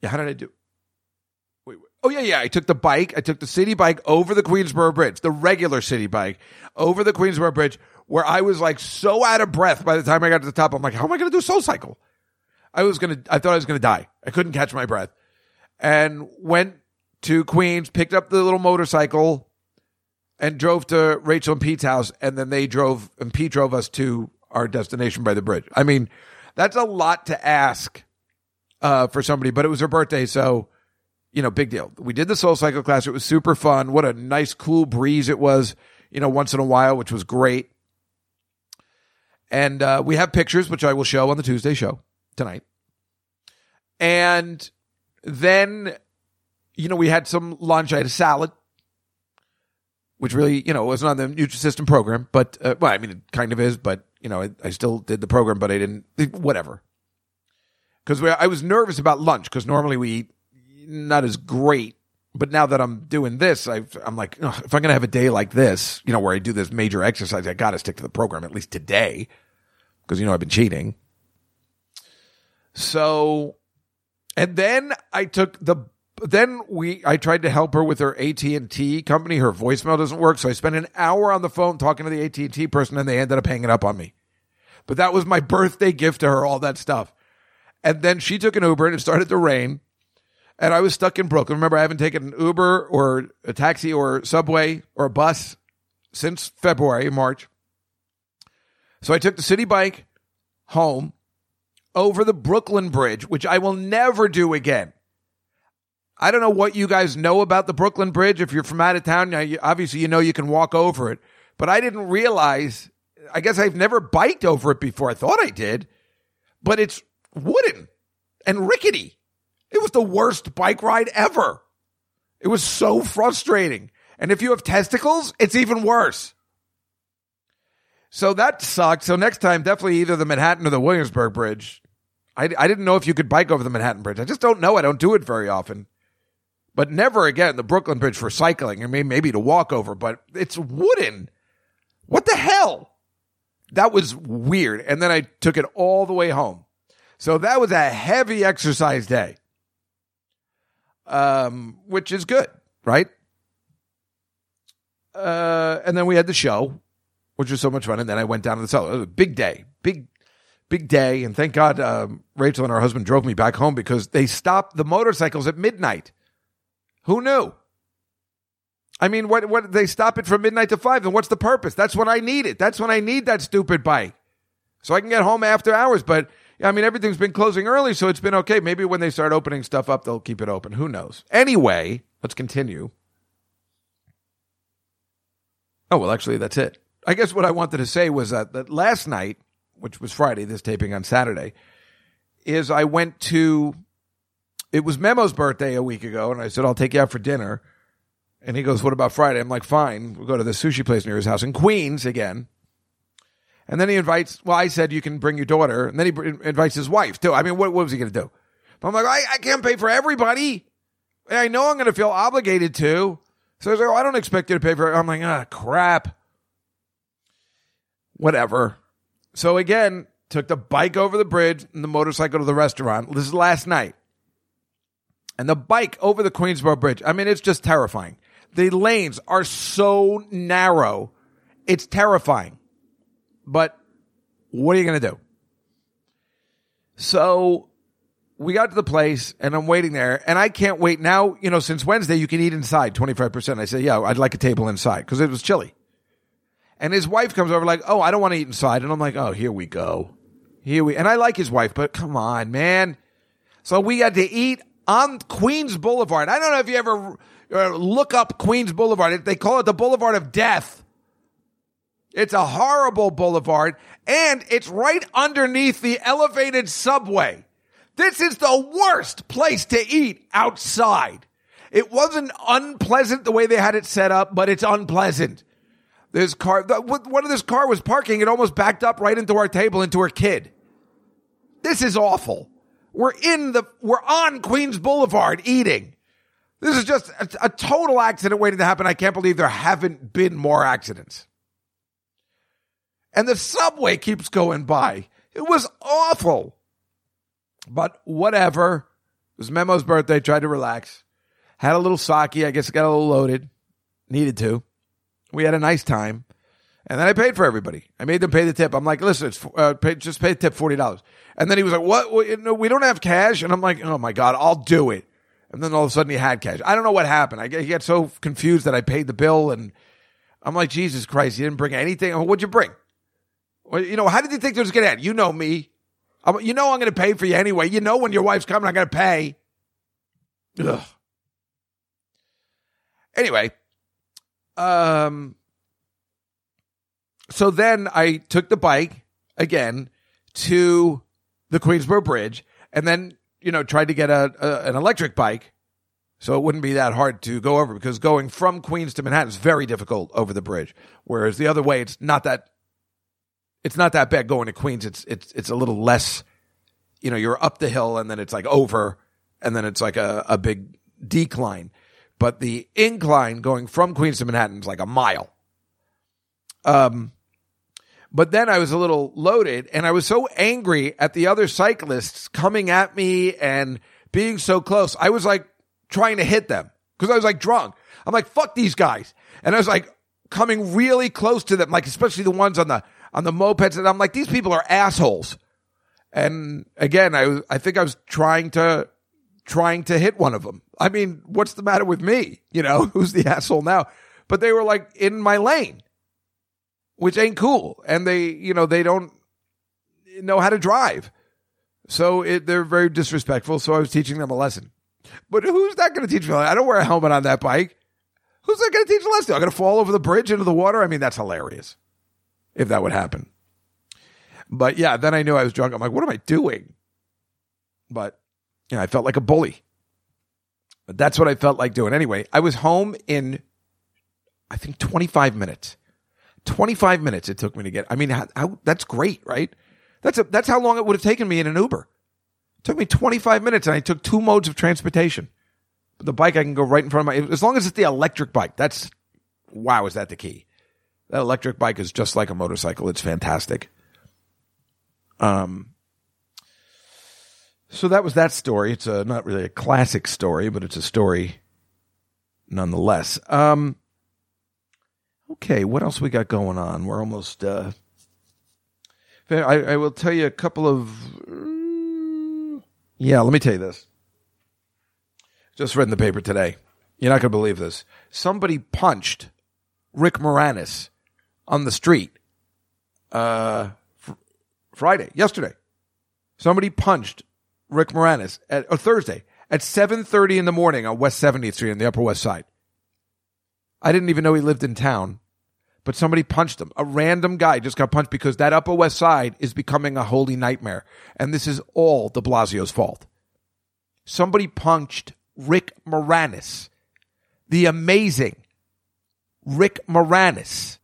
Yeah, how did I do? Wait, wait. Oh yeah, yeah. I took the bike. I took the Citi Bike over the Queensboro Bridge, the regular Citi Bike over the Queensboro Bridge, where I was like so out of breath by the time I got to the top. I'm like, how am I going to do Soul Cycle? I was gonna. I thought I was gonna die. I couldn't catch my breath, and went to Queens, picked up the little motorcycle, and drove to Rachel and Pete's house, and then they drove and Pete drove us to our destination by the bridge. I mean, that's a lot to ask uh, for somebody, but it was her birthday, so you know, big deal. We did the Soul Cycle class. It was super fun. What a nice, cool breeze it was. You know, once in a while, which was great. And uh, we have pictures, which I will show on the Tuesday show tonight. And then, you know, we had some lunch. I had a salad, which really, you know, wasn't on the Nutrisystem program, but, uh, well, I mean, it kind of is, but, you know, I, I still did the program, but I didn't, whatever. Because I was nervous about lunch, because normally we eat not as great. But now that I'm doing this, i I'm like, "Ugh, if I'm going to have a day like this, you know, where I do this major exercise, I got to stick to the program at least today, because, you know, I've been cheating. So, and then I took the then we I tried to help her with her AT&T company. Her voicemail doesn't work, so I spent an hour on the phone talking to the AT&T person and they ended up hanging up on me. But that was my birthday gift to her, all that stuff. And then she took an Uber and it started to rain. And I was stuck in Brooklyn. Remember, I haven't taken an Uber or a taxi or subway or a bus since February, March. So I took the Citi Bike home over the Brooklyn Bridge, which I will never do again. I don't know what you guys know about the Brooklyn Bridge. If you're from out of town, obviously you know you can walk over it. But I didn't realize, I guess I've never biked over it before. I thought I did, but it's wooden and rickety. It was the worst bike ride ever. It was so frustrating. And if you have testicles, it's even worse. So that sucked. So next time, definitely either the Manhattan or the Williamsburg Bridge. I, I didn't know if you could bike over the Manhattan Bridge. I just don't know. I don't do it very often. But never again the Brooklyn Bridge for cycling. I mean, maybe to walk over, but it's wooden. What the hell? That was weird. And then I took it all the way home. So that was a heavy exercise day. Um, which is good, right? Uh, and then we had the show, which was so much fun. And then I went down to the cellar. It was a big day, big, big day. And thank God um, Rachel and her husband drove me back home because they stopped the motorcycles at midnight. Who knew? I mean, what? What? They stop it from midnight to five, and what's the purpose? That's when I need it. That's when I need that stupid bike, so I can get home after hours. But I mean, everything's been closing early, so it's been okay. Maybe when they start opening stuff up, they'll keep it open. Who knows? Anyway, let's continue. Oh well, actually, that's it. I guess what I wanted to say was that, that last night, which was Friday, this taping on Saturday, is I went to. It was Memo's birthday a week ago, and I said I'll take you out for dinner. And he goes, "What about Friday?" I'm like, "Fine, we'll go to the sushi place near his house in Queens again." And then he invites. Well, I said you can bring your daughter, and then he invites his wife too. I mean, what, what was he going to do? But I'm like, I, I can't pay for everybody. And I know I'm going to feel obligated to. So he's like, oh, I don't expect you to pay for it. I'm like, ah, crap. whatever. So again, took the bike over the bridge and the motorcycle to the restaurant. This is last night. And the bike over the Queensboro Bridge. I mean, it's just terrifying. The lanes are so narrow. It's terrifying. But what are you going to do? So we got to the place and I'm waiting there and I can't wait now, you know, since Wednesday you can eat inside 25%. I say, yeah, I'd like a table inside because it was chilly. And his wife comes over like, oh, I don't want to eat inside. And I'm like, oh, here we go. Here we, and I like his wife, but come on, man. So we had to eat on Queens Boulevard. I don't know if you ever uh, look up Queens Boulevard. They call it the Boulevard of Death. It's a horrible boulevard and it's right underneath the elevated subway. This is the worst place to eat outside. It wasn't unpleasant the way they had it set up, but it's unpleasant. This car, one of this car was parking. It almost backed up right into our table, into her kid. This is awful. We're in the, we're on Queens Boulevard eating. This is just a, a total accident waiting to happen. I can't believe there haven't been more accidents. And the subway keeps going by. It was awful. But whatever. It was Memo's birthday. Tried to relax. Had a little sake. I guess got a little loaded. Needed to. We had a nice time. And then I paid for everybody. I made them pay the tip. I'm like, listen, it's, uh, pay, just pay the tip $40. And then he was like, what? We, no, we don't have cash. And I'm like, oh my God, I'll do it. And then all of a sudden he had cash. I don't know what happened. I get, he got so confused that I paid the bill and I'm like, Jesus Christ, you didn't bring anything. What'd you bring? Well, you know, how did you think this was going to end? You know me. I'm, you know I'm going to pay for you anyway. You know when your wife's coming, I'm going to pay. Ugh. Anyway, um, so then I took the bike again to the Queensboro Bridge, and then you know tried to get a, a an electric bike, so it wouldn't be that hard to go over because going from Queens to Manhattan is very difficult over the bridge, whereas the other way it's not that it's not that bad going to Queens. It's it's it's a little less. You know, you're up the hill and then it's like over, and then it's like a, a big decline. But the incline going from Queens to Manhattan is like a mile. Um, but then I was a little loaded, and I was so angry at the other cyclists coming at me and being so close. I was like trying to hit them because I was like drunk. I'm like, fuck these guys. And I was like coming really close to them, like especially the ones on the on the mopeds. And I'm like, these people are assholes. And again, I I think I was trying to, trying to hit one of them. I mean, what's the matter with me? You know, who's the asshole now? But they were like in my lane, which ain't cool. And they, you know, they don't know how to drive. So it, they're very disrespectful. So I was teaching them a lesson. But who's that going to teach me? I don't wear a helmet on that bike. Who's that going to teach a lesson? I'm going to fall over the bridge into the water. I mean, that's hilarious if that would happen. But yeah, then I knew I was drunk. I'm like, what am I doing? But you know, I felt like a bully. But that's what I felt like doing. Anyway, I was home in, I think, 25 minutes. 25 minutes it took me to get. I mean, how, how, that's great, right? That's a, that's how long it would have taken me in an Uber. It took me 25 minutes, and I took two modes of transportation. The bike I can go right in front of my. As long as it's the electric bike, that's wow. Is that the key? That electric bike is just like a motorcycle. It's fantastic. Um, so that was that story. It's a, not really a classic story, but it's a story nonetheless. Um, okay, what else we got going on? We're almost. Uh, I, I will tell you a couple of. yeah, let me tell you this. Just read in the paper today. You're not going to believe this. Somebody punched Rick Moranis on the street uh, fr- Friday, yesterday. Somebody punched Rick Moranis at or Thursday at 7:30 in the morning on West 70th Street on the Upper West Side. I didn't even know he lived in town, but somebody punched him. A random guy just got punched because that Upper West Side is becoming a holy nightmare, and this is all De Blasio's fault. Somebody punched Rick Moranis, the amazing Rick Moranis.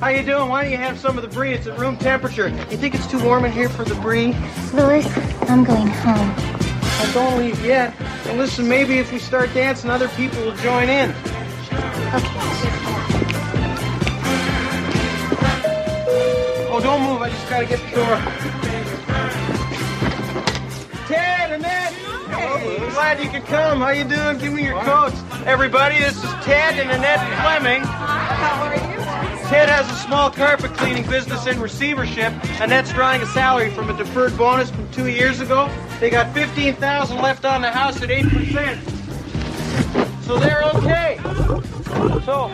How you doing? Why don't you have some of the brie? It's at room temperature. You think it's too warm in here for the brie? Louis, I'm going home. Well, don't leave yet. And listen, maybe if we start dancing, other people will join in. Okay. Oh, don't move. I just gotta get the door. Ted, Annette. Hey, oh, glad you could come. How you doing? Give me your coats. Everybody, this is Ted and Annette Fleming. How are you? Ted has a small carpet cleaning business in receivership. Annette's drawing a salary from a deferred bonus from two years ago. They got 15000 left on the house at 8%. So they're okay. So,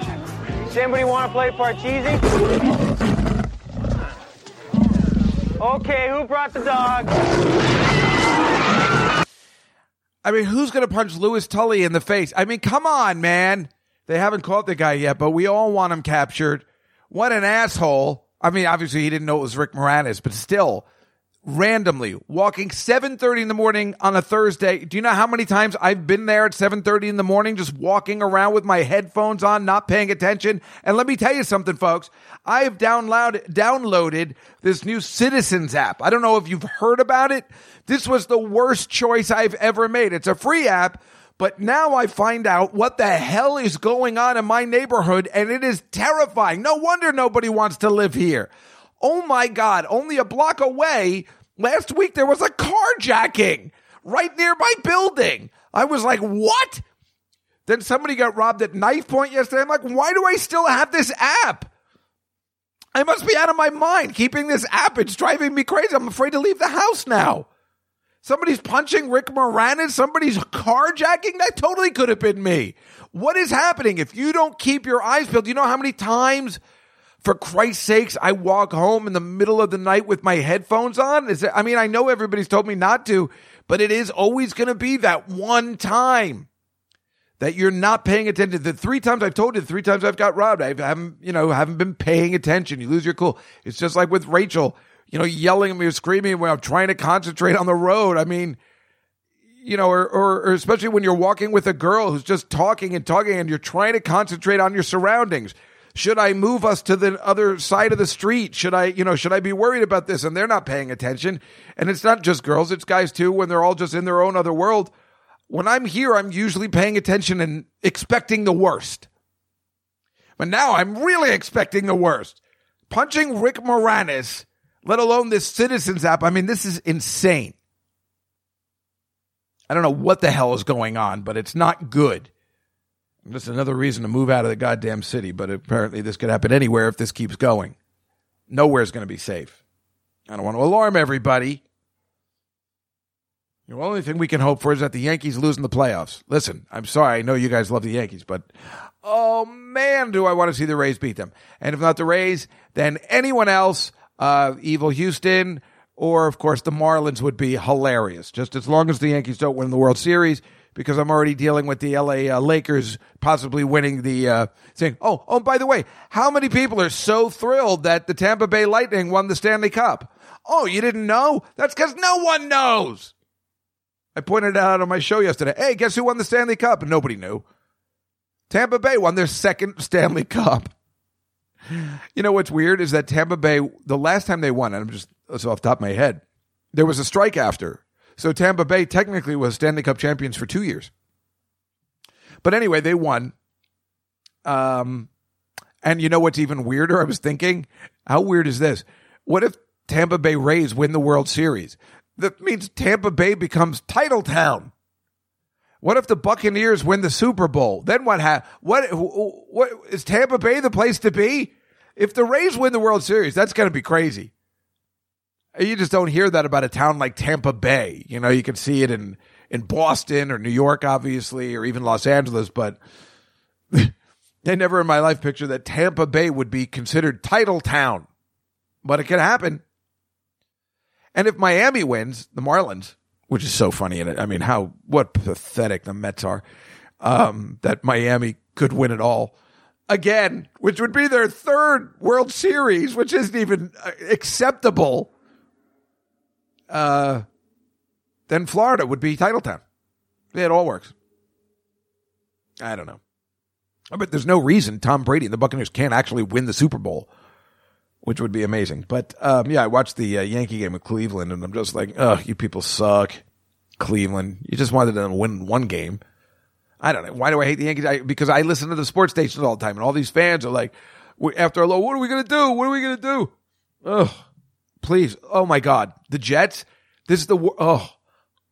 does anybody want to play Parcheesi? Okay, who brought the dog? I mean, who's going to punch Louis Tully in the face? I mean, come on, man. They haven't caught the guy yet, but we all want him captured. What an asshole. I mean, obviously he didn't know it was Rick Moranis, but still, randomly walking 7.30 in the morning on a Thursday. Do you know how many times I've been there at 7.30 in the morning just walking around with my headphones on, not paying attention? And let me tell you something, folks. I have download, downloaded this new Citizens app. I don't know if you've heard about it. This was the worst choice I've ever made. It's a free app, but now I find out what the hell is going on in my neighborhood, and it is terrifying. No wonder nobody wants to live here. Oh my God, only a block away, last week there was a carjacking right near my building. I was like, what? Then somebody got robbed at knife point yesterday. I'm like, why do I still have this app? I must be out of my mind keeping this app. It's driving me crazy. I'm afraid to leave the house now. Somebody's punching Rick Moranis. Somebody's carjacking. That totally could have been me. What is happening? If you don't keep your eyes peeled, you know how many times, for Christ's sakes, I walk home in the middle of the night with my headphones on? Is it, I mean, I know everybody's told me not to, but it is always going to be that one time that you're not paying attention. The three times I've told you, the three times I've got robbed, I haven't, you know, haven't been paying attention. You lose your cool. It's just like with Rachel, you know, yelling at me or screaming when I'm trying to concentrate on the road. I mean, you know, or, or, or especially when you're walking with a girl who's just talking and talking and you're trying to concentrate on your surroundings. Should I move us to the other side of the street? Should I, you know, should I be worried about this? And they're not paying attention. And it's not just girls, it's guys too when they're all just in their own other world. When I'm here, I'm usually paying attention and expecting the worst. But now I'm really expecting the worst. Punching Rick Moranis, let alone this Citizens app. I mean, this is insane. I don't know what the hell is going on, but it's not good. Just another reason to move out of the goddamn city, but apparently this could happen anywhere if this keeps going. Nowhere's going to be safe. I don't want to alarm everybody. The only thing we can hope for is that the Yankees lose in the playoffs. Listen, I'm sorry, I know you guys love the Yankees, but oh man, do I want to see the Rays beat them. And if not the Rays, then anyone else, uh, Evil Houston, or of course the Marlins would be hilarious. Just as long as the Yankees don't win the World Series, because I'm already dealing with the LA uh, Lakers possibly winning the uh, thing. Oh, oh, by the way, how many people are so thrilled that the Tampa Bay Lightning won the Stanley Cup? Oh, you didn't know? That's because no one knows. I pointed out on my show yesterday. Hey, guess who won the Stanley Cup? Nobody knew. Tampa Bay won their second Stanley Cup. You know what's weird is that Tampa Bay, the last time they won, and I'm just it's off top of my head, there was a strike after. So Tampa Bay technically was Stanley Cup champions for two years. But anyway, they won. Um, and you know what's even weirder? I was thinking, how weird is this? What if Tampa Bay Rays win the World Series? That means Tampa Bay becomes title town. What if the Buccaneers win the Super Bowl? Then what? Ha- what? What is Tampa Bay the place to be? If the Rays win the World Series, that's going to be crazy. You just don't hear that about a town like Tampa Bay. You know, you can see it in in Boston or New York, obviously, or even Los Angeles, but I never in my life picture that Tampa Bay would be considered title town. But it could happen. And if Miami wins, the Marlins, which is so funny, and I mean, how what pathetic the Mets are, um, that Miami could win it all again, which would be their third World Series, which isn't even uh, acceptable. Uh, then Florida would be title town. It all works. I don't know. But there's no reason Tom Brady and the Buccaneers can't actually win the Super Bowl which would be amazing. But um, yeah, I watched the uh, Yankee game with Cleveland, and I'm just like, ugh, you people suck. Cleveland, you just wanted to win one game. I don't know. Why do I hate the Yankees? I, because I listen to the sports stations all the time, and all these fans are like, after a low, what are we to do? What are we to do? Ugh. Please. Oh my God. The Jets. This is the oh.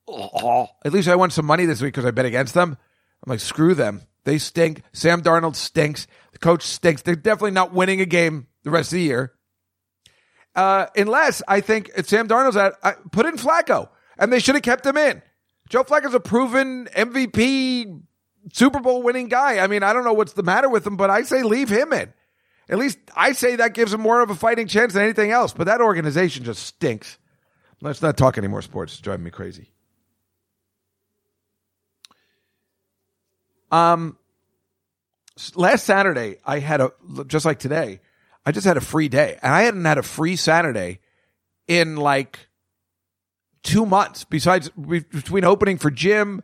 oh. At least I won some money this week because I bet against them. I'm like, screw them. They stink. Sam Darnold stinks. The coach stinks. They're definitely not winning a game the rest of the year. Uh, unless I think Sam Darnold's out, I, put in Flacco, and they should have kept him in. Joe Flacco's a proven MVP, Super Bowl winning guy. I mean, I don't know what's the matter with him, but I say leave him in. At least I say that gives him more of a fighting chance than anything else. But that organization just stinks. Let's not talk any more sports. It's driving me crazy. Um, last Saturday I had a just like today. I just had a free day, and I hadn't had a free Saturday in like two months. Besides between opening for Jim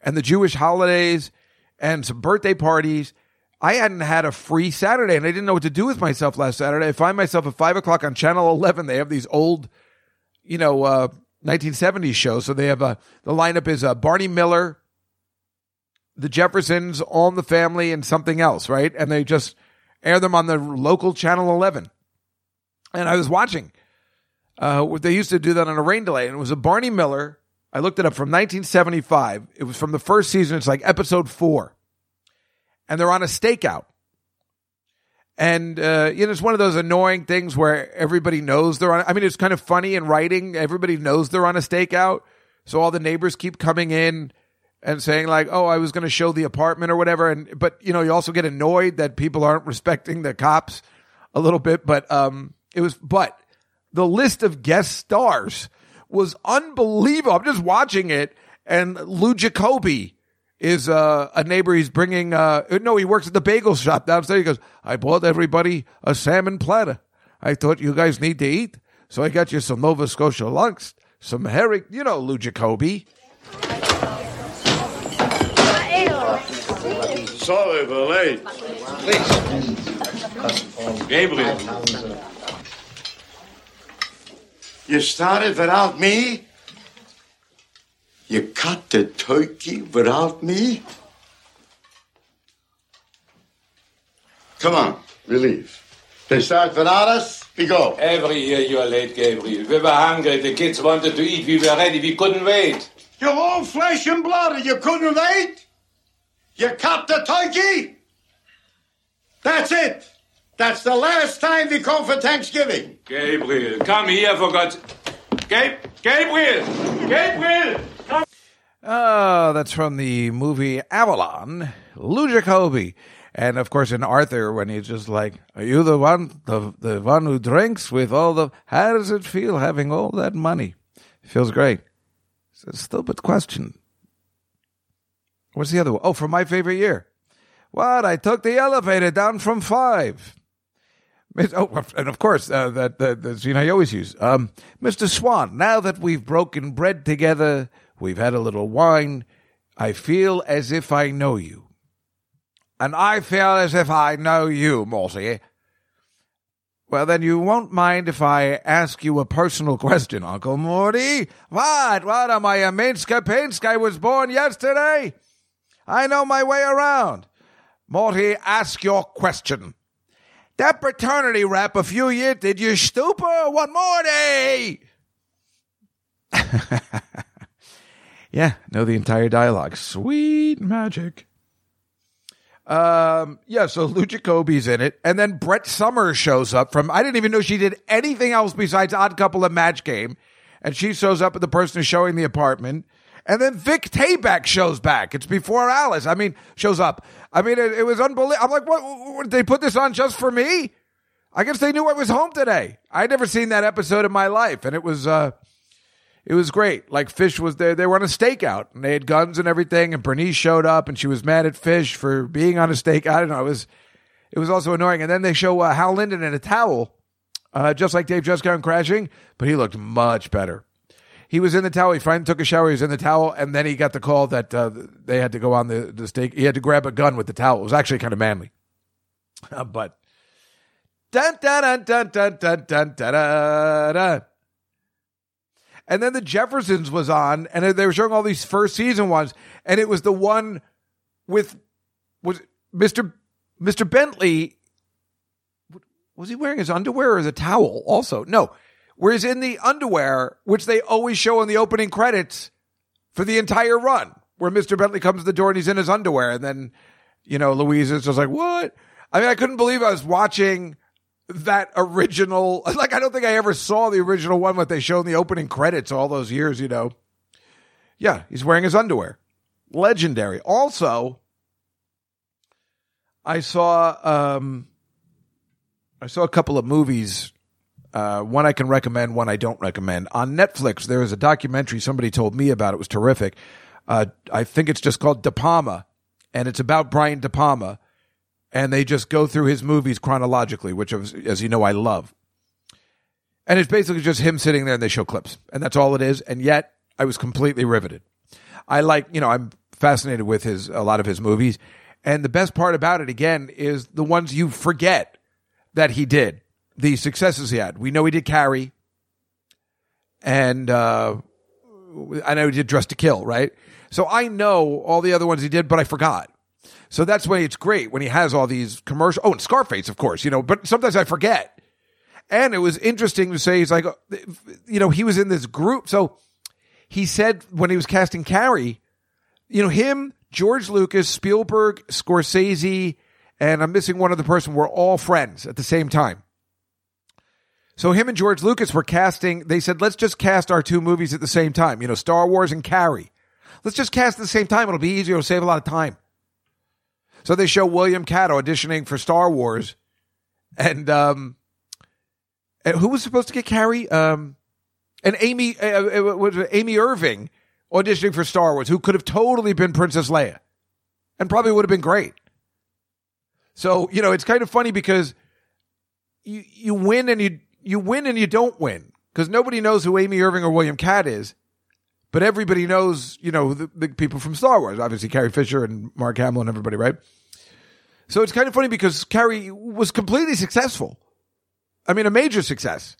and the Jewish holidays and some birthday parties, I hadn't had a free Saturday, and I didn't know what to do with myself last Saturday. I find myself at five o'clock on Channel Eleven. They have these old, you know, uh, 1970s shows. So they have a the lineup is uh, Barney Miller, the Jeffersons, All in the Family, and something else, right? And they just air them on the local Channel 11. And I was watching. Uh, they used to do that on a rain delay, and it was a Barney Miller. I looked it up from 1975. It was from the first season. It's like episode four, and they're on a stakeout. And uh, you know, it's one of those annoying things where everybody knows they're on. I mean, it's kind of funny in writing. Everybody knows they're on a stakeout, so all the neighbors keep coming in and saying like, "Oh, I was going to show the apartment or whatever." And but you know, you also get annoyed that people aren't respecting the cops a little bit. But um, it was but the list of guest stars was unbelievable. I'm just watching it, and Lou Jacobi is uh, a neighbor. He's bringing. Uh, no, he works at the bagel shop downstairs. He goes, "I bought everybody a salmon platter. I thought you guys need to eat, so I got you some Nova Scotia lunch, some herring. You know, Lou Jacobi." Sorry for late. Please. Gabriel. You started without me? You cut the turkey without me? Come on, we leave. They start without us, we go. Every year you are late, Gabriel. We were hungry. The kids wanted to eat. We were ready. We couldn't wait. You're all flesh and blood, and you couldn't wait? You cut the turkey? That's it. That's the last time we come for Thanksgiving. Gabriel, come here for God's... Gabe, Gabriel! Gabriel! Come. Oh, that's from the movie Avalon, Lou Jacobi. And of course, in Arthur, when he's just like, "Are you the one, the the one who drinks with all the? How does it feel having all that money? feels great." It's a stupid question. What's the other one? Oh, from my favorite year. What? I took the elevator down from five. Oh, and of course, uh, that the, the scene I always use. Um, Mr. Swan, now that we've broken bread together, we've had a little wine, I feel as if I know you. And I feel as if I know you, Morty. Well, then you won't mind if I ask you a personal question, Uncle Morty. What? What am I, a Minska Pinsk? I was born yesterday. I know my way around. Morty, ask your question. That paternity rap a few years, did you stupor? What, Morty? yeah, know the entire dialogue. Sweet magic. Um, yeah, so Lou Jacobi's in it, and then Brett Somers shows up from. I didn't even know she did anything else besides Odd Couple and Match Game, and she shows up at the person who's showing the apartment, and then Vic Tayback shows back. It's before Alice. I mean, shows up. I mean, it, it was unbelievable. I'm like, what, what? They put this on just for me? I guess they knew I was home today. I'd never seen that episode in my life, and it was. uh it was great. Like Fish was there. They were on a stakeout and they had guns and everything. And Bernice showed up and she was mad at Fish for being on a stake. I don't know. It was, it was also annoying. And then they show uh, Hal Linden in a towel, uh, just like Dave Juskow crashing, but he looked much better. He was in the towel. He finally took a shower. He was in the towel, and then he got the call that uh, they had to go on the the stake. He had to grab a gun with the towel. It was actually kind of manly, uh, but dun dun dun dun dun dun dun dun. And then the Jeffersons was on, and they were showing all these first season ones, and it was the one with was Mister Mister Bentley. was he wearing his underwear or his towel also? No. Where he's in the underwear, which they always show in the opening credits for the entire run, where Mr. Bentley comes to the door and he's in his underwear. And then, you know, Louise is just like, what? I mean, I couldn't believe I was watching that original. Like, I don't think I ever saw the original one, what they showed in the opening credits all those years, you know. Yeah, he's wearing his underwear. Legendary. Also, I saw um I saw a couple of movies. Uh, one I can recommend, one I don't recommend. On Netflix, there is a documentary somebody told me about. It was terrific. Uh, I think it's just called De Palma, and it's about Brian De Palma. And they just go through his movies chronologically, which, as you know, I love. And it's basically just him sitting there and they show clips. And that's all it is. And yet, I was completely riveted. I like, you know, I'm fascinated with his, a lot of his movies. And the best part about it, again, is the ones you forget that he did, the successes he had. We know he did Carrie, and uh, I know he did Dress to Kill, right? So I know all the other ones he did, but I forgot. So that's why it's great when he has all these commercial. Oh, and Scarface, of course, you know. But sometimes I forget. And it was interesting to say he's like, you know, he was in this group. So he said when he was casting Carrie, you know, him, George Lucas, Spielberg, Scorsese, and I'm missing one other person were all friends at the same time. So him and George Lucas were casting. They said, let's just cast our two movies at the same time. You know, Star Wars and Carrie. Let's just cast at the same time. It'll be easier. It'll save a lot of time. So they show William Katt auditioning for Star Wars, and um, and who was supposed to get Carrie? Um, and Amy uh, uh, was Amy Irving auditioning for Star Wars, who could have totally been Princess Leia, and probably would have been great. So you know, it's kind of funny because you you win and you you win and you don't win because nobody knows who Amy Irving or William Katt is, but everybody knows you know the, the people from Star Wars, obviously Carrie Fisher and Mark Hamill and everybody, right? So it's kind of funny because Carrie was completely successful. I mean, a major success.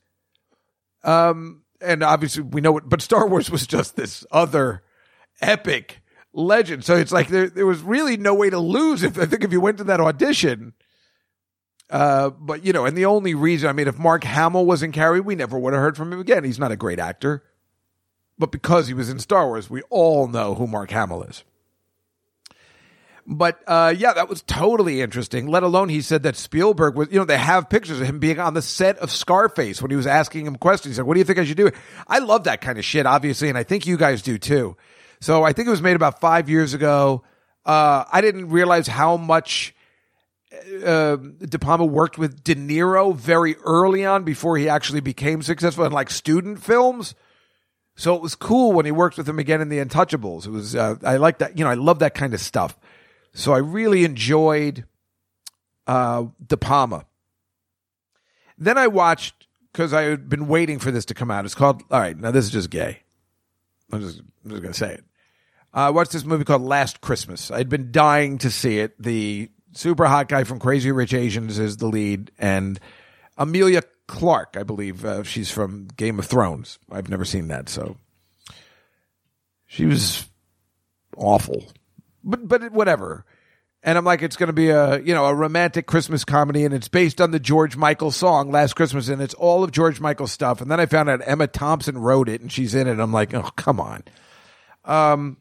Um, and obviously we know it, but Star Wars was just this other epic legend. So it's like there, there was really no way to lose if I think if you went to that audition. Uh, but you know, and the only reason, I mean, if Mark Hamill was in Carrie, we never would have heard from him again. He's not a great actor, but because he was in Star Wars, we all know who Mark Hamill is. But uh, yeah, that was totally interesting. Let alone he said that Spielberg was, you know, they have pictures of him being on the set of Scarface when he was asking him questions. He's like, "What do you think I should do?" I love that kind of shit, obviously, and I think you guys do too. So I think it was made about five years ago. Uh, I didn't realize how much uh, De Palma worked with De Niro very early on before he actually became successful in like student films. So it was cool when he worked with him again in The Untouchables. It was uh, I like that. You know, I love that kind of stuff. So I really enjoyed uh, De Palma. Then I watched because I had been waiting for this to come out. It's called. All right, now this is just gay. I'm just, I'm just gonna say it. I watched this movie called Last Christmas. I'd been dying to see it. The super hot guy from Crazy Rich Asians is the lead, and Emilia Clarke, I believe, uh, she's from Game of Thrones. I've never seen that, so she was awful, but but whatever. And I'm like, it's going to be a you know a romantic Christmas comedy, and it's based on the George Michael song Last Christmas, and it's all of George Michael stuff. And then I found out Emma Thompson wrote it, and she's in it. I'm like, oh come on. Um,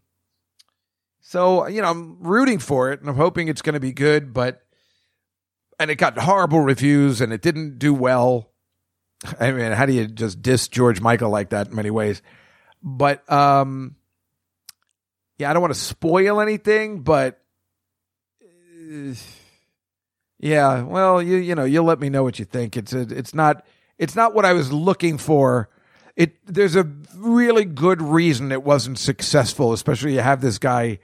so, you know, I'm rooting for it and I'm hoping it's going to be good, but, and it got horrible reviews and it didn't do well. I mean, how do you just diss George Michael like that in many ways? But, um, yeah, I don't want to spoil anything, but, uh, yeah, well, you, you know, you'll let me know what you think. It's a, it's not, it's not what I was looking for. It, there's a really good reason it wasn't successful, especially you have this guy,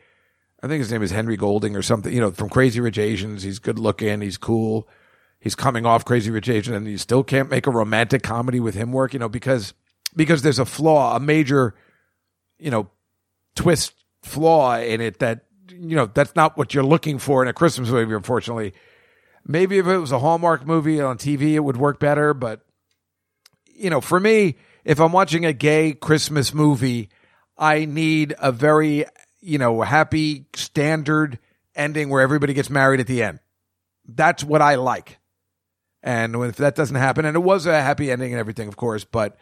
I think his name is Henry Golding or something, you know, from Crazy Rich Asians. He's good looking. He's cool. He's coming off Crazy Rich Asian and you still can't make a romantic comedy with him work, you know, because, because there's a flaw, a major, you know, twist flaw in it that, you know, that's not what you're looking for in a Christmas movie, unfortunately. Maybe if it was a Hallmark movie on TV, it would work better. But, you know, for me, if I'm watching a gay Christmas movie, I need a very you know, happy standard ending where everybody gets married at the end. That's what I like. And if that doesn't happen, and it was a happy ending and everything, of course, but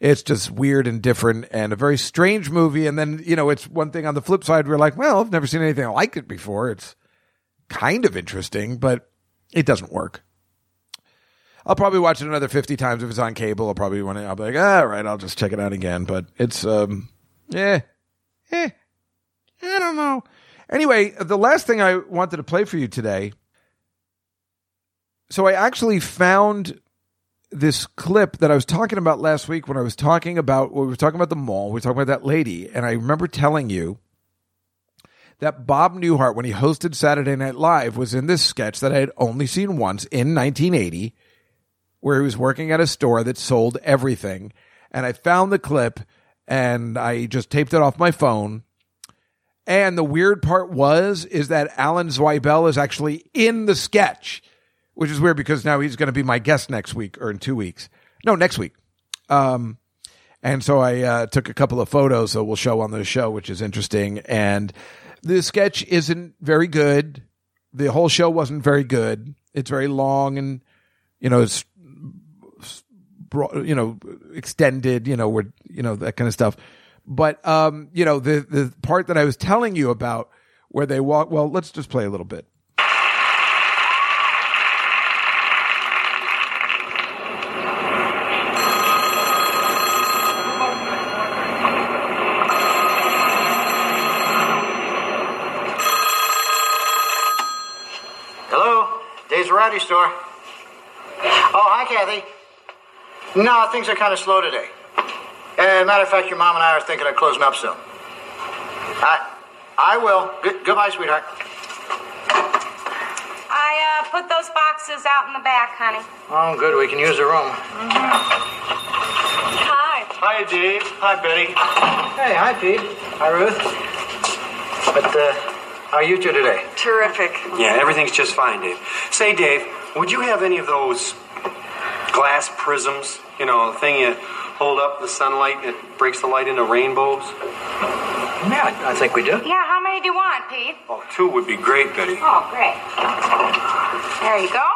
it's just weird and different and a very strange movie. And then, you know, it's one thing on the flip side, we're like, well, I've never seen anything like it before. It's kind of interesting, but it doesn't work. I'll probably watch it another 50 times if it's on cable. I'll probably want to, I'll be like, all right, I'll just check it out again. But it's, um, yeah, eh, I don't know. Anyway, the last thing I wanted to play for you today. So I actually found this clip that I was talking about last week when I was talking about, when we were talking about the mall, we were talking about that lady. And I remember telling you that Bob Newhart, when he hosted Saturday Night Live, was in this sketch that I had only seen once in 1980, where he was working at a store that sold everything. And I found the clip and I just taped it off my phone. And the weird part was is that Alan Zweibel is actually in the sketch, which is weird because now he's going to be my guest next week or in two weeks. No, next week. Um, and so I uh, took a couple of photos that we'll show on the show, which is interesting. And the sketch isn't very good. The whole show wasn't very good. It's very long and, you know, it's, you know, extended, you know, where, you know, that kind of stuff. But, um, you know, the, the part that I was telling you about where they walk, well, let's just play a little bit. Variety Store. Oh, hi, Kathy. No, things are kind of slow today. Uh, matter of fact, your mom and I are thinking of closing up soon. I, I will. Good, goodbye, sweetheart. I uh, put those boxes out in the back, honey. Oh, good. We can use the room. Hi. Hi, Dave. Hi, Betty. Hey, hi, Pete. Hi, Ruth. But uh, how are you two today? Terrific. Yeah, everything's just fine, Dave. Say, Dave, would you have any of those glass prisms? You know, the thing you hold up the sunlight, it breaks the light into rainbows? Yeah, I think we do. Yeah, how many do you want, Pete? Oh, two would be great, Betty. Oh, great. There you go.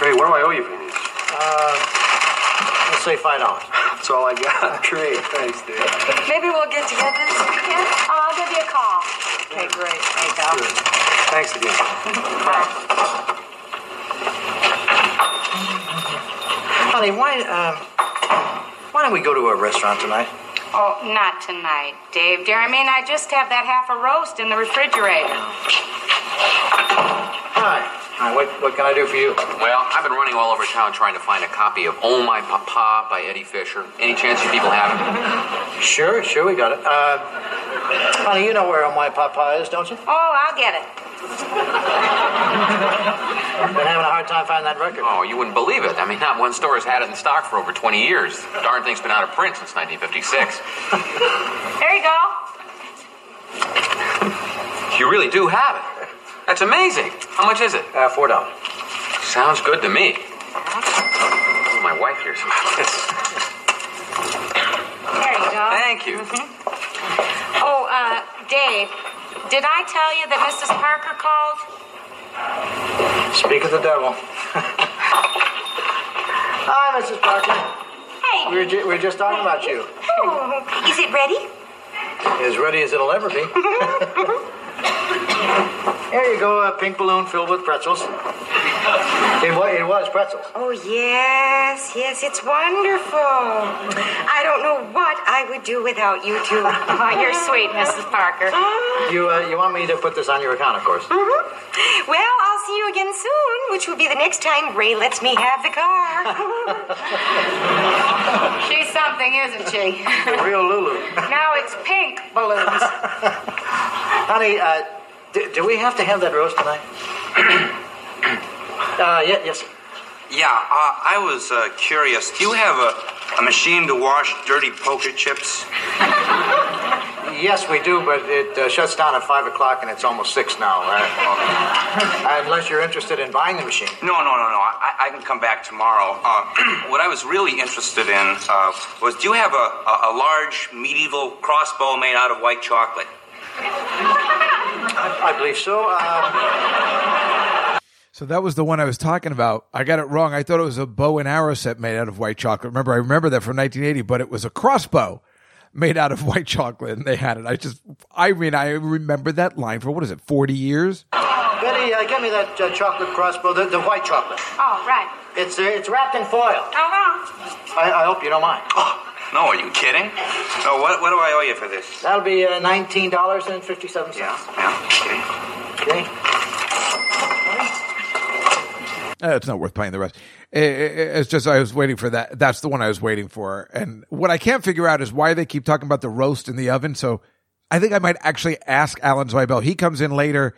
Great, what do I owe you for these? Uh, let's say five dollars. That's all I got. Great, thanks, Dave. Maybe we'll get together this weekend. Oh, I'll give you a call. Okay, great. There you go. Thanks again. Honey, why, um, why don't we go to a restaurant tonight? Oh, not tonight, Dave, dear. I mean, I just have that half a roast in the refrigerator. Hi. Hi, what, what can I do for you? Well, I've been running all over town trying to find a copy of Oh My Papa by Eddie Fisher. Any chance you people have it? Sure, sure, we got it. Uh, honey, you know where Oh my papa is, don't you? Oh, I'll get it. Been having a hard time finding that record. Oh, you wouldn't believe it. I mean, not one store has had it in stock for over 20 years. Darn thing's been out of print since 1956. There you go. You really do have it. That's amazing. How much is it? Uh, four dollars. Sounds good to me. Oh, my wife hears about this. There you go. Thank you. Oh, uh, Dave, did I tell you that Mrs. Parker called? Speak of the devil. Hi, Mrs. Parker. Hey. We were, ju- we were just talking about you. Oh, is it ready? As ready as it'll ever be. Here you go, a pink balloon filled with pretzels. It was, it was pretzels. Oh, yes, yes, it's wonderful. I don't know what I would do without you two. Oh, you're sweet, Mrs. Parker. You, uh, you want me to put this on your account, of course. Mhm. Well, I'll see you again soon, which will be the next time Ray lets me have the car. She's something, isn't she? Real Lulu. now it's pink balloons. Honey, uh, do, do we have to have that roast tonight? uh, yeah, yes. Yeah, uh, I was uh, curious. Do you have a, a machine to wash dirty poker chips? Yes, we do, but it uh, shuts down at 5 o'clock and it's almost 6 now. Uh, unless you're interested in buying the machine. No, no, no, no. I, I can come back tomorrow. Uh, what I was really interested in uh, was do you have a, a, a large medieval crossbow made out of white chocolate? I, I believe so. So So that was the one I was talking about. I got it wrong. I thought it was a bow and arrow set made out of white chocolate. Remember, I remember that from 1980, but it was a crossbow made out of white chocolate, and they had it. I just, I mean, I remember that line for what is it, 40 years? Betty, uh, get me that uh, chocolate crossbow, the, the white chocolate. Oh, right. It's uh, it's wrapped in foil. Uh-huh. I, I hope you don't mind. Oh. No, are you kidding? So what, what do I owe you for this? That'll be uh, nineteen dollars and fifty-seven Yeah, cents. Yeah, okay. Okay. Uh, it's not worth playing the rest. I- I- It's just I was waiting for that. That's the one I was waiting for. And what I can't figure out is why they keep talking about the roast in the oven. So I think I might actually ask Alan Zweibel. He comes in later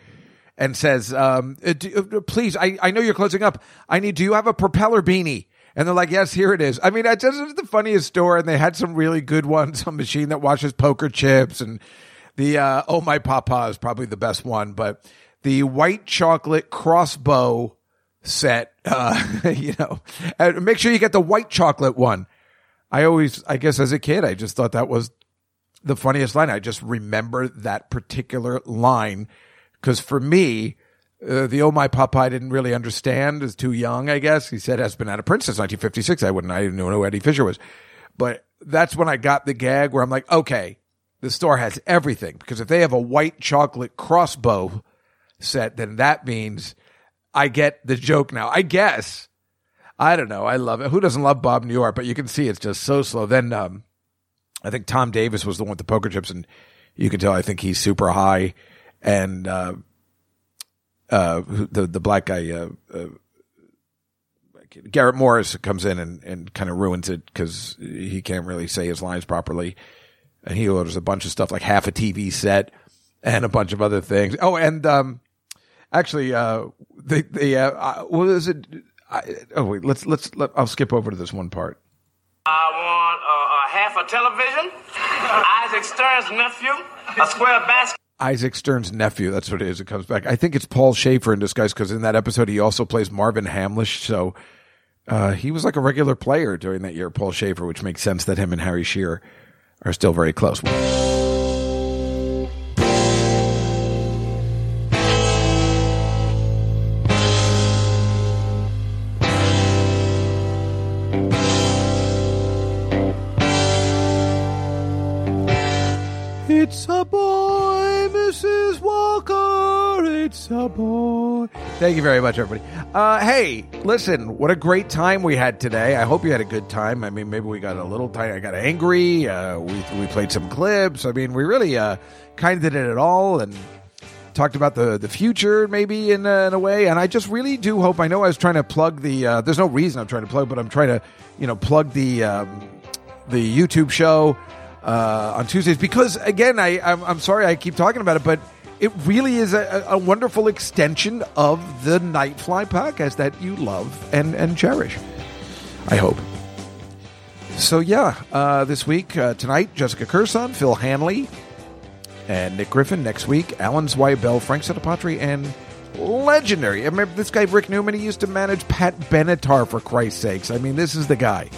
and says, um, uh, do- uh, "Please, I, I know you're closing up. I need. Do you have a propeller beanie?" And they're like, "Yes, here it is." I mean, it's just the funniest store, and they had some really good ones. A machine that washes poker chips, and the uh, oh my papa is probably the best one, but the white chocolate crossbow set. Uh, you know, and make sure you get the white chocolate one. I always, I guess, as a kid, I just thought that was the funniest line. I just remember that particular line because for me, uh, the oh my I didn't really understand. Is too young, I guess. He said has been out of print since 1956. I wouldn't. I didn't know who Eddie Fisher was, but that's when I got the gag where I'm like, okay, the store has everything because if they have a white chocolate crossbow set, then that means I get the joke now. I guess. I don't know. I love it. Who doesn't love Bob Newhart? But you can see it's just so slow. Then um, I think Tom Davis was the one with the poker chips, and you can tell I think he's super high. And uh, uh, the the black guy, uh, uh, Garrett Morris, comes in and, and kind of ruins it because he can't really say his lines properly. And he orders a bunch of stuff like half a TV set and a bunch of other things. Oh, and um, actually, uh, the the uh, uh, what is it? I, oh wait, let's let's let, I'll skip over to this one part. I want uh, a half a television, Isaac Stern's nephew, a square basket. Isaac Stern's nephew. That's what it is. It comes back. I think it's Paul Shaffer in disguise because in that episode he also plays Marvin Hamlisch. So uh, he was like a regular player during that year, Paul Shaffer, which makes sense that him and Harry Shearer are still very close. It's a boy, Mrs. Walker. It's a boy. Thank you very much, everybody. Uh, hey, listen, what a great time we had today. I hope you had a good time. I mean, maybe we got a little tight. I got angry. Uh, we we played some clips. I mean, we really uh, kind of did it all and talked about the the future, maybe in a, in a way. And I just really do hope. I know I was trying to plug the. Uh, there's no reason I'm trying to plug, but I'm trying to, you know, plug the um, the YouTube show uh, on Tuesdays because again, I I'm, I'm sorry I keep talking about it, but it really is a, a wonderful extension of the Nightfly podcast that you love and and cherish. I hope. So yeah, uh, this week uh, tonight, Jessica Kirson, Phil Hanley, and Nick Griffin. Next week, Alan Zweibel, Frank Santopadre, and legendary. I remember this guy Rick Newman. He used to manage Pat Benatar for Christ's sakes. I mean, this is the guy.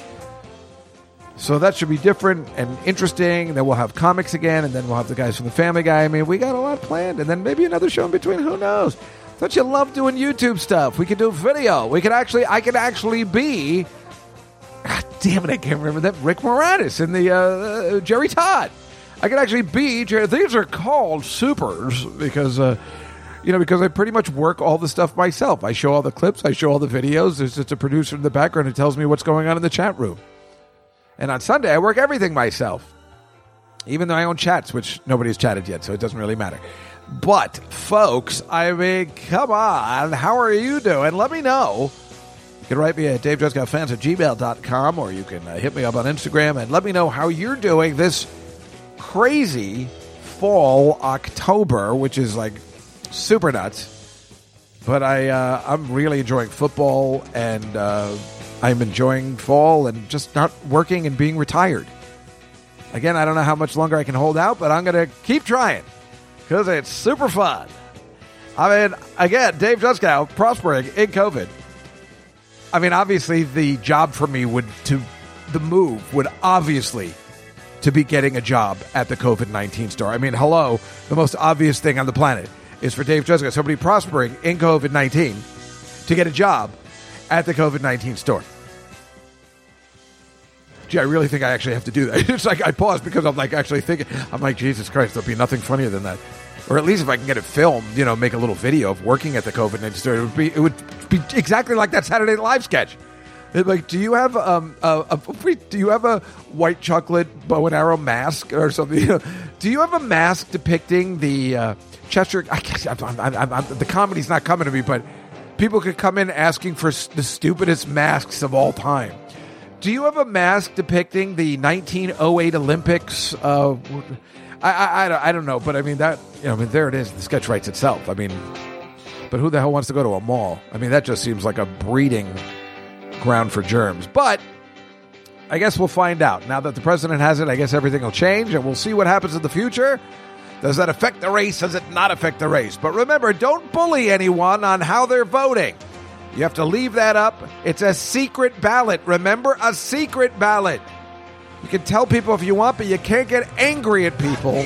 So that should be different and interesting. Then we'll have comics again, and then we'll have the guys from the Family Guy. I mean, we got a lot planned, and then maybe another show in between. Who knows? Don't you love doing YouTube stuff? We could do video. We could actually, I could actually be. God damn it! I can't remember that Rick Moranis and the uh, Jerry Todd. I could actually be. These are called supers because. Uh, you know, because I pretty much work all the stuff myself. I show all the clips, I show all the videos. There's just a producer in the background who tells me what's going on in the chat room. And on Sunday, I work everything myself, even though I own chats, which nobody's chatted yet, so it doesn't really matter. But, folks, I mean, come on. How are you doing? Let me know. You can write me at davejustgotfans at gmail.com or you can uh, hit me up on Instagram and let me know how you're doing this crazy fall October, which is like super nuts. But I, uh, I'm really enjoying football and uh, I'm enjoying fall and just not working and being retired. Again, I don't know how much longer I can hold out, but I'm going to keep trying because it's super fun. I mean, again, Dave Juskow prospering in COVID. I mean, obviously, the job for me would to the move would obviously to be getting a job at the COVID nineteen store. I mean, hello, the most obvious thing on the planet is for Dave Juskow, somebody prospering in COVID nineteen, to get a job at the COVID 19 store. Gee, I really think I actually have to do that. It's like I paused because I'm like actually thinking, I'm like, Jesus Christ, there'll be nothing funnier than that. Or at least if I can get it filmed, you know, make a little video of working at the COVID 19 store, it would be, it would be exactly like that Saturday Night Live sketch. Like, do you have um a, a do you have a white chocolate bow and arrow mask or something? Do you have a mask depicting the uh, Chester? I guess I'm, I'm, I'm, the comedy's not coming to me, but people could come in asking for the stupidest masks of all time. Do you have a mask depicting the 1908 Olympics? Uh, I, I, I, don't, know, but I mean that. You know, I mean there it is. The sketch writes itself. I mean, but who the hell wants to go to a mall? I mean that just seems like a breeding ground for germs. But I guess we'll find out. Now that the president has it, I guess everything will change, and we'll see what happens in the future. Does that affect the race? Does it not affect the race? But remember, don't bully anyone on how they're voting. You have to leave that up. It's a secret ballot. Remember, a secret ballot. You can tell people if you want, but you can't get angry at people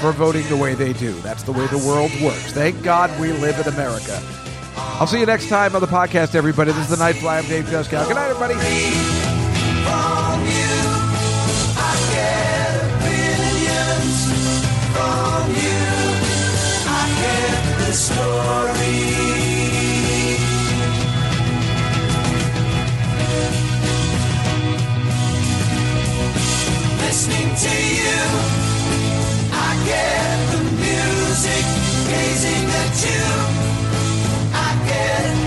for voting the way they do. That's the way the world works. Thank God we live in America. I'll see you next time on the podcast, everybody. This is the Nightfly. I'm Dave Juskow. Good night, everybody. From you, I get the story. Listening to you, I get the music. Gazing at you, I get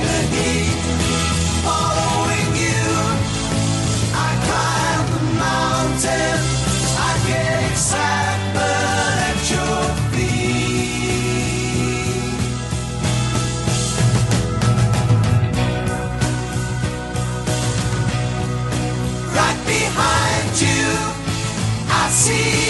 see